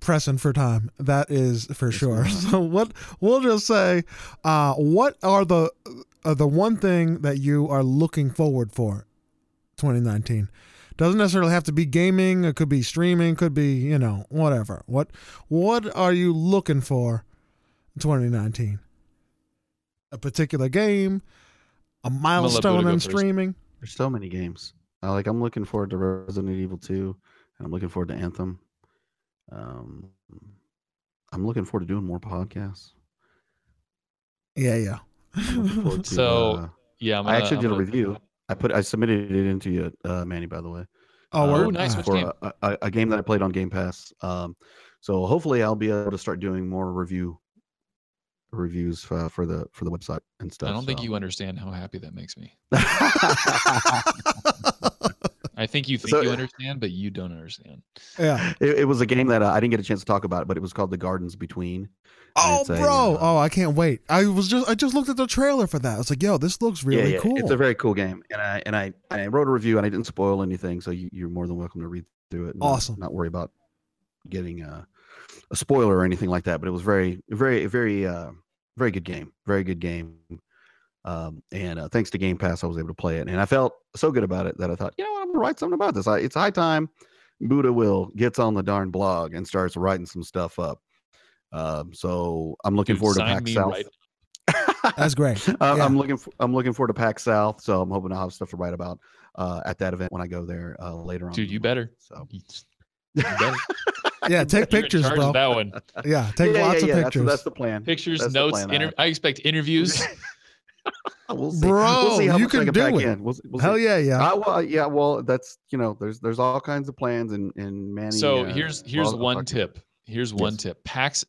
pressing for time that is for we sure so what we'll just say uh what are the uh, the one thing that you are looking forward for 2019 doesn't necessarily have to be gaming it could be streaming could be you know whatever what what are you looking for in 2019 a particular game a milestone go in first. streaming There's so many games. Uh, like I'm looking forward to Resident Evil 2 and I'm looking forward to Anthem. Um I'm looking forward to doing more podcasts. yeah yeah I'm looking forward to, So, uh, Yeah, I'm I gonna- actually I'm did a gonna- review. I put I submitted it into you, uh, Manny, by the way. oh, uh, we're nice. for game? a, a, a game that I played on Game Pass. Um, so hopefully I'll be able to start doing more review reviews uh, for the for the website and stuff. I don't think so. you understand how happy that makes me. I think you think So- you understand, but you don't understand. yeah it, it was a game that uh, I didn't get a chance to talk about, but it was called The Gardens Between. Oh a, bro uh, oh i can't wait i was just i just looked at the trailer for that i was like yo this looks really yeah, yeah, cool It's a very cool game, and I and I and I wrote a review, and I didn't spoil anything, so you, you're more than welcome to read through it. and not- Awesome. Not worry about getting a, a spoiler or anything like that. But it was very, very, very, uh, very good game. Very good game. Um, and uh, thanks to Game Pass, I was able to play it, and I felt so good about it that I thought, you know what, I'm gonna write something about this. I, it's high time Buddha Will gets on the darn blog and starts writing some stuff up. Um, so I'm looking Dude, forward to PAX South. right that's great Uh, Yeah. I'm looking. For, I'm looking forward to PAX South, so I'm hoping I'll have stuff to write about uh, at that event when I go there uh, later on. Dude, in you better. So You better. yeah take You're pictures bro that one. yeah take Yeah, lots yeah, of pictures That's, that's the plan. Pictures, That's notes. plan I Inter- have. I expect interviews. We'll see. Bro, we'll see how you can can do it. in. We'll, we'll hell see. yeah yeah Uh, well, yeah. Well, that's you know, there's there's all kinds of plans, and and Manny. so uh, here's here's I'll one talk to you. tip. Here's one Yes. tip. PAX,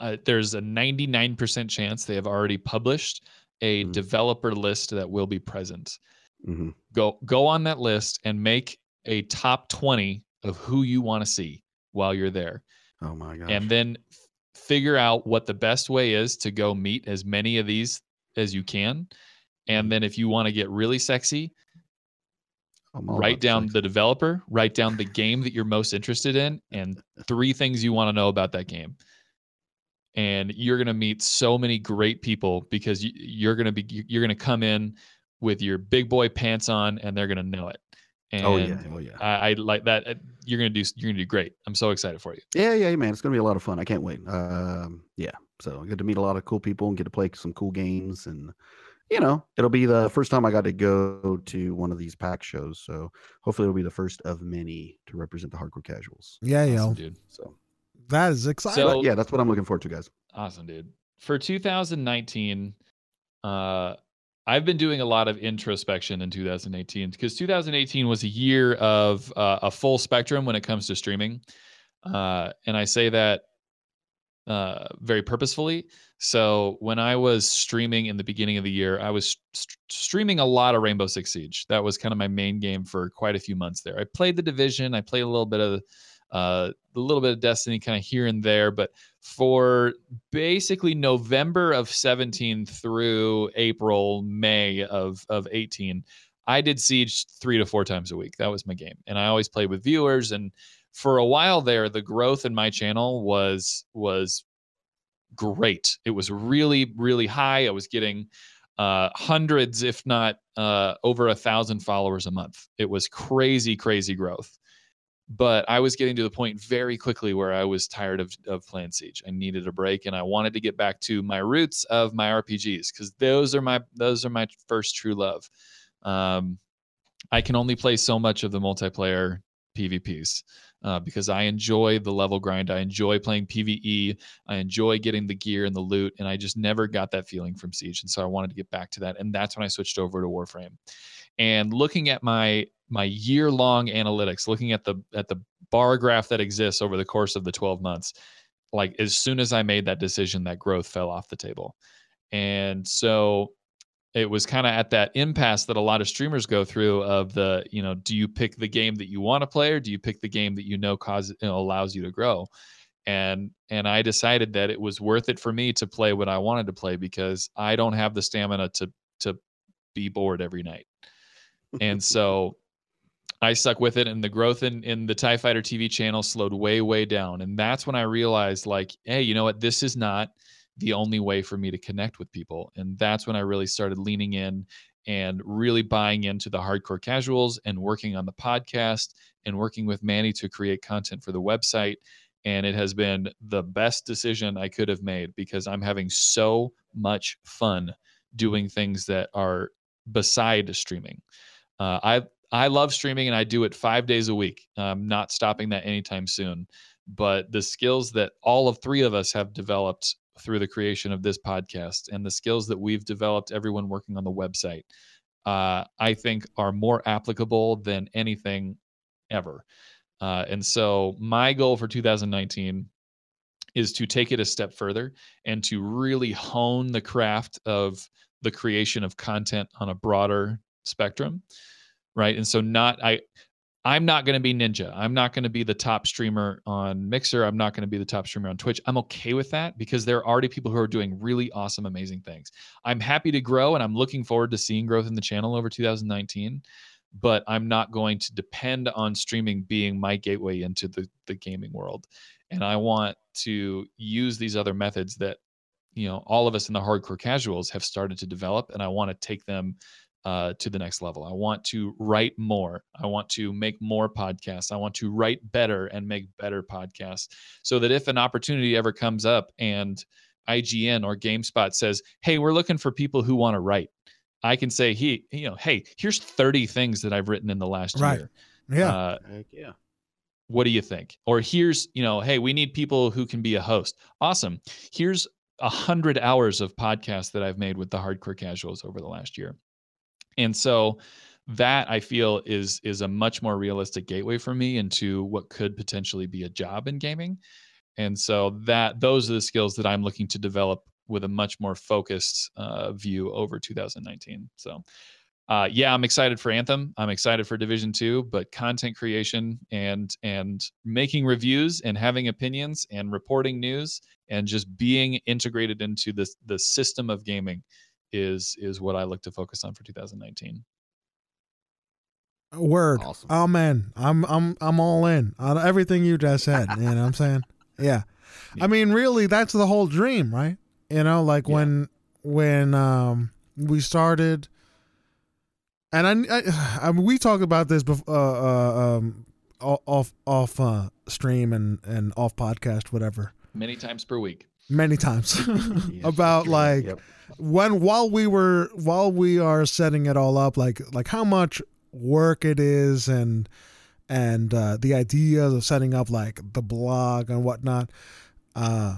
uh, there's a 99% chance they have already published a Mm. developer list that will be present. Mhm. Go go on that list and make a top 20 of who you want to see while you're there. Oh my god. and then f- figure out what the best way is to go meet as many of these as you can. And then if you want to get really sexy, write down sex. the developer, write down the game that you're most interested in, and three things you want to know about that game. And you're going to meet so many great people because you, you're going to be you're going to come in with your big boy pants on, and they're going to know it. And Oh yeah. Oh yeah. I, I like that. uh, You're going to do you're going to do great. I'm so excited for you. Yeah, yeah, man. It's gonna be a lot of fun. I can't wait. Um, yeah. So I get to meet a lot of cool people and get to play some cool games, and you know, it'll be the first time I got to go to one of these PAX shows. So hopefully, it'll be the first of many to represent the hardcore casuals. yeah yeah Awesome, dude. So, that is exciting So- yeah, that's what I'm looking forward to, guys. Awesome, dude. For 2019, uh, I've been doing a lot of introspection in 2018 because 2018 was a year of uh, a full spectrum when it comes to streaming, uh, and I say that uh, very purposefully. So when I was streaming in the beginning of the year, I was st- streaming a lot of Rainbow Six Siege. That was kind of my main game for quite a few months there. I played the Division. I played a little bit of uh, a little bit of Destiny, kind of here and there, but for basically November of 17 through April, May of, of 18, I did Siege three to four times a week. That was my game. And I always played with viewers. And for a while there, the growth in my channel was was great. It was really, really high. I was getting uh, hundreds, if not uh, over a thousand followers a month. It was crazy, crazy growth but I was getting to the point very quickly where I was tired of, of playing Siege. I needed a break and I wanted to get back to my roots of my RPGs because those are my those are my first true love. Um, I can only play so much of the multiplayer PvPs uh, because I enjoy the level grind. I enjoy playing PvE. I enjoy getting the gear and the loot, and I just never got that feeling from Siege. And so I wanted to get back to that, and that's when I switched over to Warframe. And looking at my my year long analytics, looking at the at the bar graph that exists over the course of the 12 months, like as soon as I made that decision, that growth fell off the table. And so it was kind of at that impasse that a lot of streamers go through of the, you know, do you pick the game that you want to play or do you pick the game that you know cause you know, allows you to grow? And and I decided that it was worth it for me to play what I wanted to play because I don't have the stamina to to be bored every night. And so I stuck with it, and the growth in in the Tie Fighter TV channel slowed way way down, and that's when I realized like, hey, you know what? This is not the only way for me to connect with people, and that's when I really started leaning in and really buying into the hardcore casuals and working on the podcast and working with Manny to create content for the website. And it has been the best decision I could have made because I'm having so much fun doing things that are beside streaming. Uh, I I love streaming and I do it five days a week. I'm not stopping that anytime soon. But the skills that all of three of us have developed through the creation of this podcast and the skills that we've developed, everyone working on the website, uh, I think are more applicable than anything ever. Uh, and so my goal for 2019 is to take it a step further and to really hone the craft of the creation of content on a broader spectrum right? And so not i i'm not going to be ninja. I'm not going to be the top streamer on mixer. I'm not going to be the top streamer on twitch. I'm okay with that because there are already people who are doing really awesome amazing things. I'm happy to grow and i'm looking forward to seeing growth in the channel over 2019 but i'm not going to depend on streaming being my gateway into the, the gaming world. And i want to use these other methods that you know all of us in the hardcore casuals have started to develop and i want to take them uh, to the next level. I want to write more. I want to make more podcasts. I want to write better and make better podcasts so that if an opportunity ever comes up and IGN or GameSpot says, "Hey, we're looking for people who want to write," I can say, "He, you know, hey, here's 30 things that I've written in the last Right. year. Yeah. Uh, Heck yeah. what do you think? Or here's, you know, hey, we need people who can be a host. Awesome. Here's a hundred hours of podcasts that I've made with the hardcore casuals over the last year. And so that I feel is is a much more realistic gateway for me into what could potentially be a job in gaming. And so that those are the skills that I'm looking to develop with a much more focused uh, view over 2019. So uh, yeah, I'm excited for Anthem. I'm excited for Division Two, but content creation and and making reviews and having opinions and reporting news and just being integrated into the the system of gaming is is what I look to focus on for 2019. Word. Awesome. Oh man, I'm I'm I'm all in on everything you just said. you know what I'm saying? Yeah. I mean, really, that's the whole dream, right? You know, like Yeah. when when um we started, and I, I, I mean, we talked about this before, uh, uh, um, off off uh, stream and and off podcast, whatever, Many times per week. Many times about sure. like Yep. when while we were while we are setting it all up like like how much work it is and and uh the ideas of setting up like the blog and whatnot uh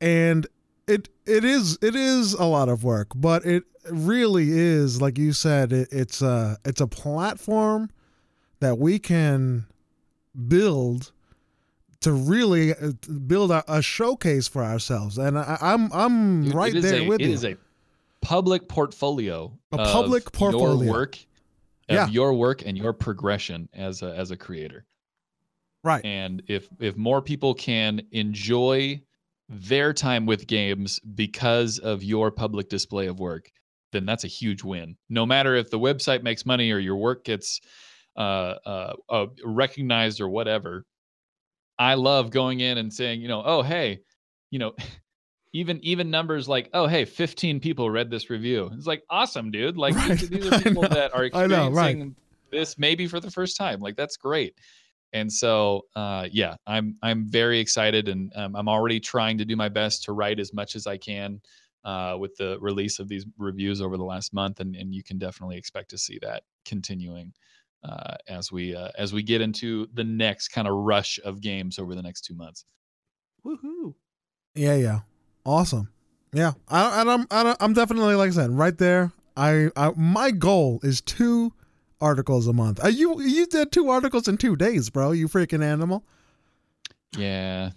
and it it is it is a lot of work but it really is like you said it, it's a it's a platform that we can build to really uh, build a, a showcase for ourselves and I, i'm i'm right it there a, with it you is a public portfolio. A of public portfolio. Your work, of Yeah. your work and your progression as a as a creator. right And if if more people can enjoy their time with games because of your public display of work, then that's a huge win. No matter if the website makes money or your work gets uh, uh, uh, recognized or whatever. I love going in and saying, you know, oh hey, you know, even even numbers like, oh hey, 15 people read this review. It's like awesome, dude. Like these, Right. these are people that are I know, experiencing right. this maybe for the first time. Like that's great. And so, uh, yeah, I'm I'm very excited, and um, I'm already trying to do my best to write as much as I can uh, with the release of these reviews over the last month, and and you can definitely expect to see that continuing uh, as we uh, as we get into the next kind of rush of games over the next two months. Woohoo. Yeah, yeah, awesome. Yeah, I, and I'm I, I'm definitely like I said right there. I, I my goal is two articles a month. Uh, you you did two articles in two days, bro. You freaking animal. Yeah,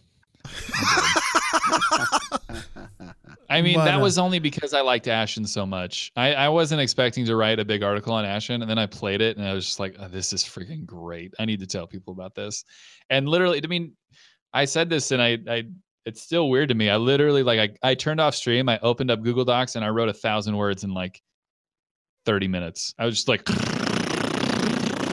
I mean, But, that uh, was only because I liked Ashen so much. I, I wasn't expecting to write a big article on Ashen, and then I played it, and I was just like, oh, "This is freaking great! I need to tell people about this." And literally, I mean, I said this, and I, I, it's still weird to me. I literally like, I, I turned off stream, I opened up Google Docs, and I wrote a thousand words in like thirty minutes. I was just like,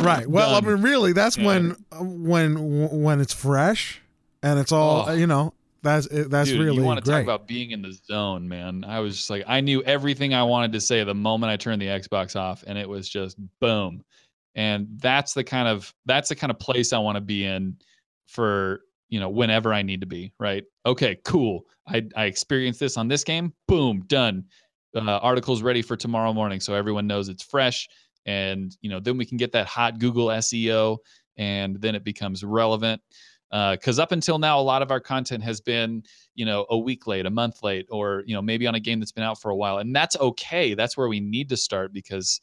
Right. Well, I mean, really, that's Yeah. when when when it's fresh and it's all Oh. you know. That's it- that's Dude, really you want to talk about being in the zone, man. I was just like, I knew everything I wanted to say the moment I turned the Xbox off, and it was just boom. And that's the kind of that's the kind of place I want to be in for you know whenever I need to be. Right? Okay, cool. I I experienced this on this game. Boom, done. Uh, articles ready for tomorrow morning, so everyone knows it's fresh. And you know, then we can get that hot Google SEO, and then it becomes relevant because up until now a lot of our content has been you know a week late a month late or you know maybe on a game that's been out for a while and that's okay that's where we need to start because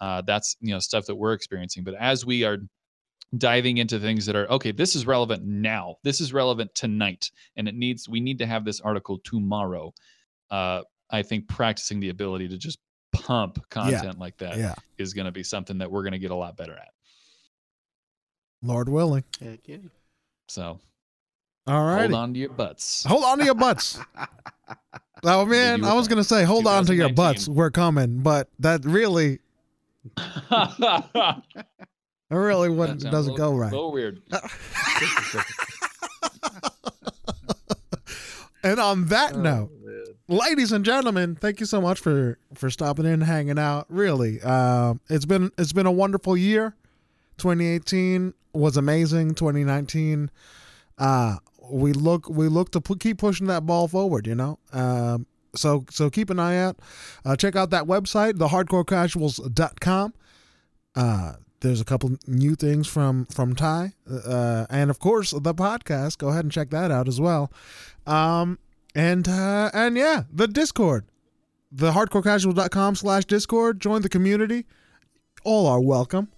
uh, that's you know stuff that we're experiencing but as we are diving into things that are okay this is relevant now this is relevant tonight and it needs we need to have this article tomorrow uh, i think practicing the ability to just pump content like that is yeah, is going to be something that we're going to get a lot better at Lord willing. Heck yeah. So All right. hold on to your butts Hold on to your butts. Oh man, I was gonna say hold on to your butts. We're coming, but that really, that really a doesn't little- go right. So weird And on that Oh, note, man. ladies and gentlemen, thank you so much for for stopping in, and hanging out. Really, um, it's been it's been a wonderful year. 2018 was amazing. 2019, uh, we look we look to keep pushing that ball forward. You know, um, so so keep an eye out. Uh, check out that website, thehardcorecasuals.com. Uh, there's a couple new things from from Ty, uh, and of course the podcast. Go ahead and check that out as well. Um, and uh, and yeah, the Discord, the hardcorecasual.com slash Discord. Join the community. All are welcome.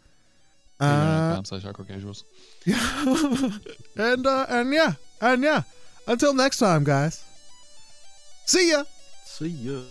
Uh, Patreon.com slash hardcore casuals yeah. and uh, and yeah, and yeah. Until next time, guys. See ya. See ya.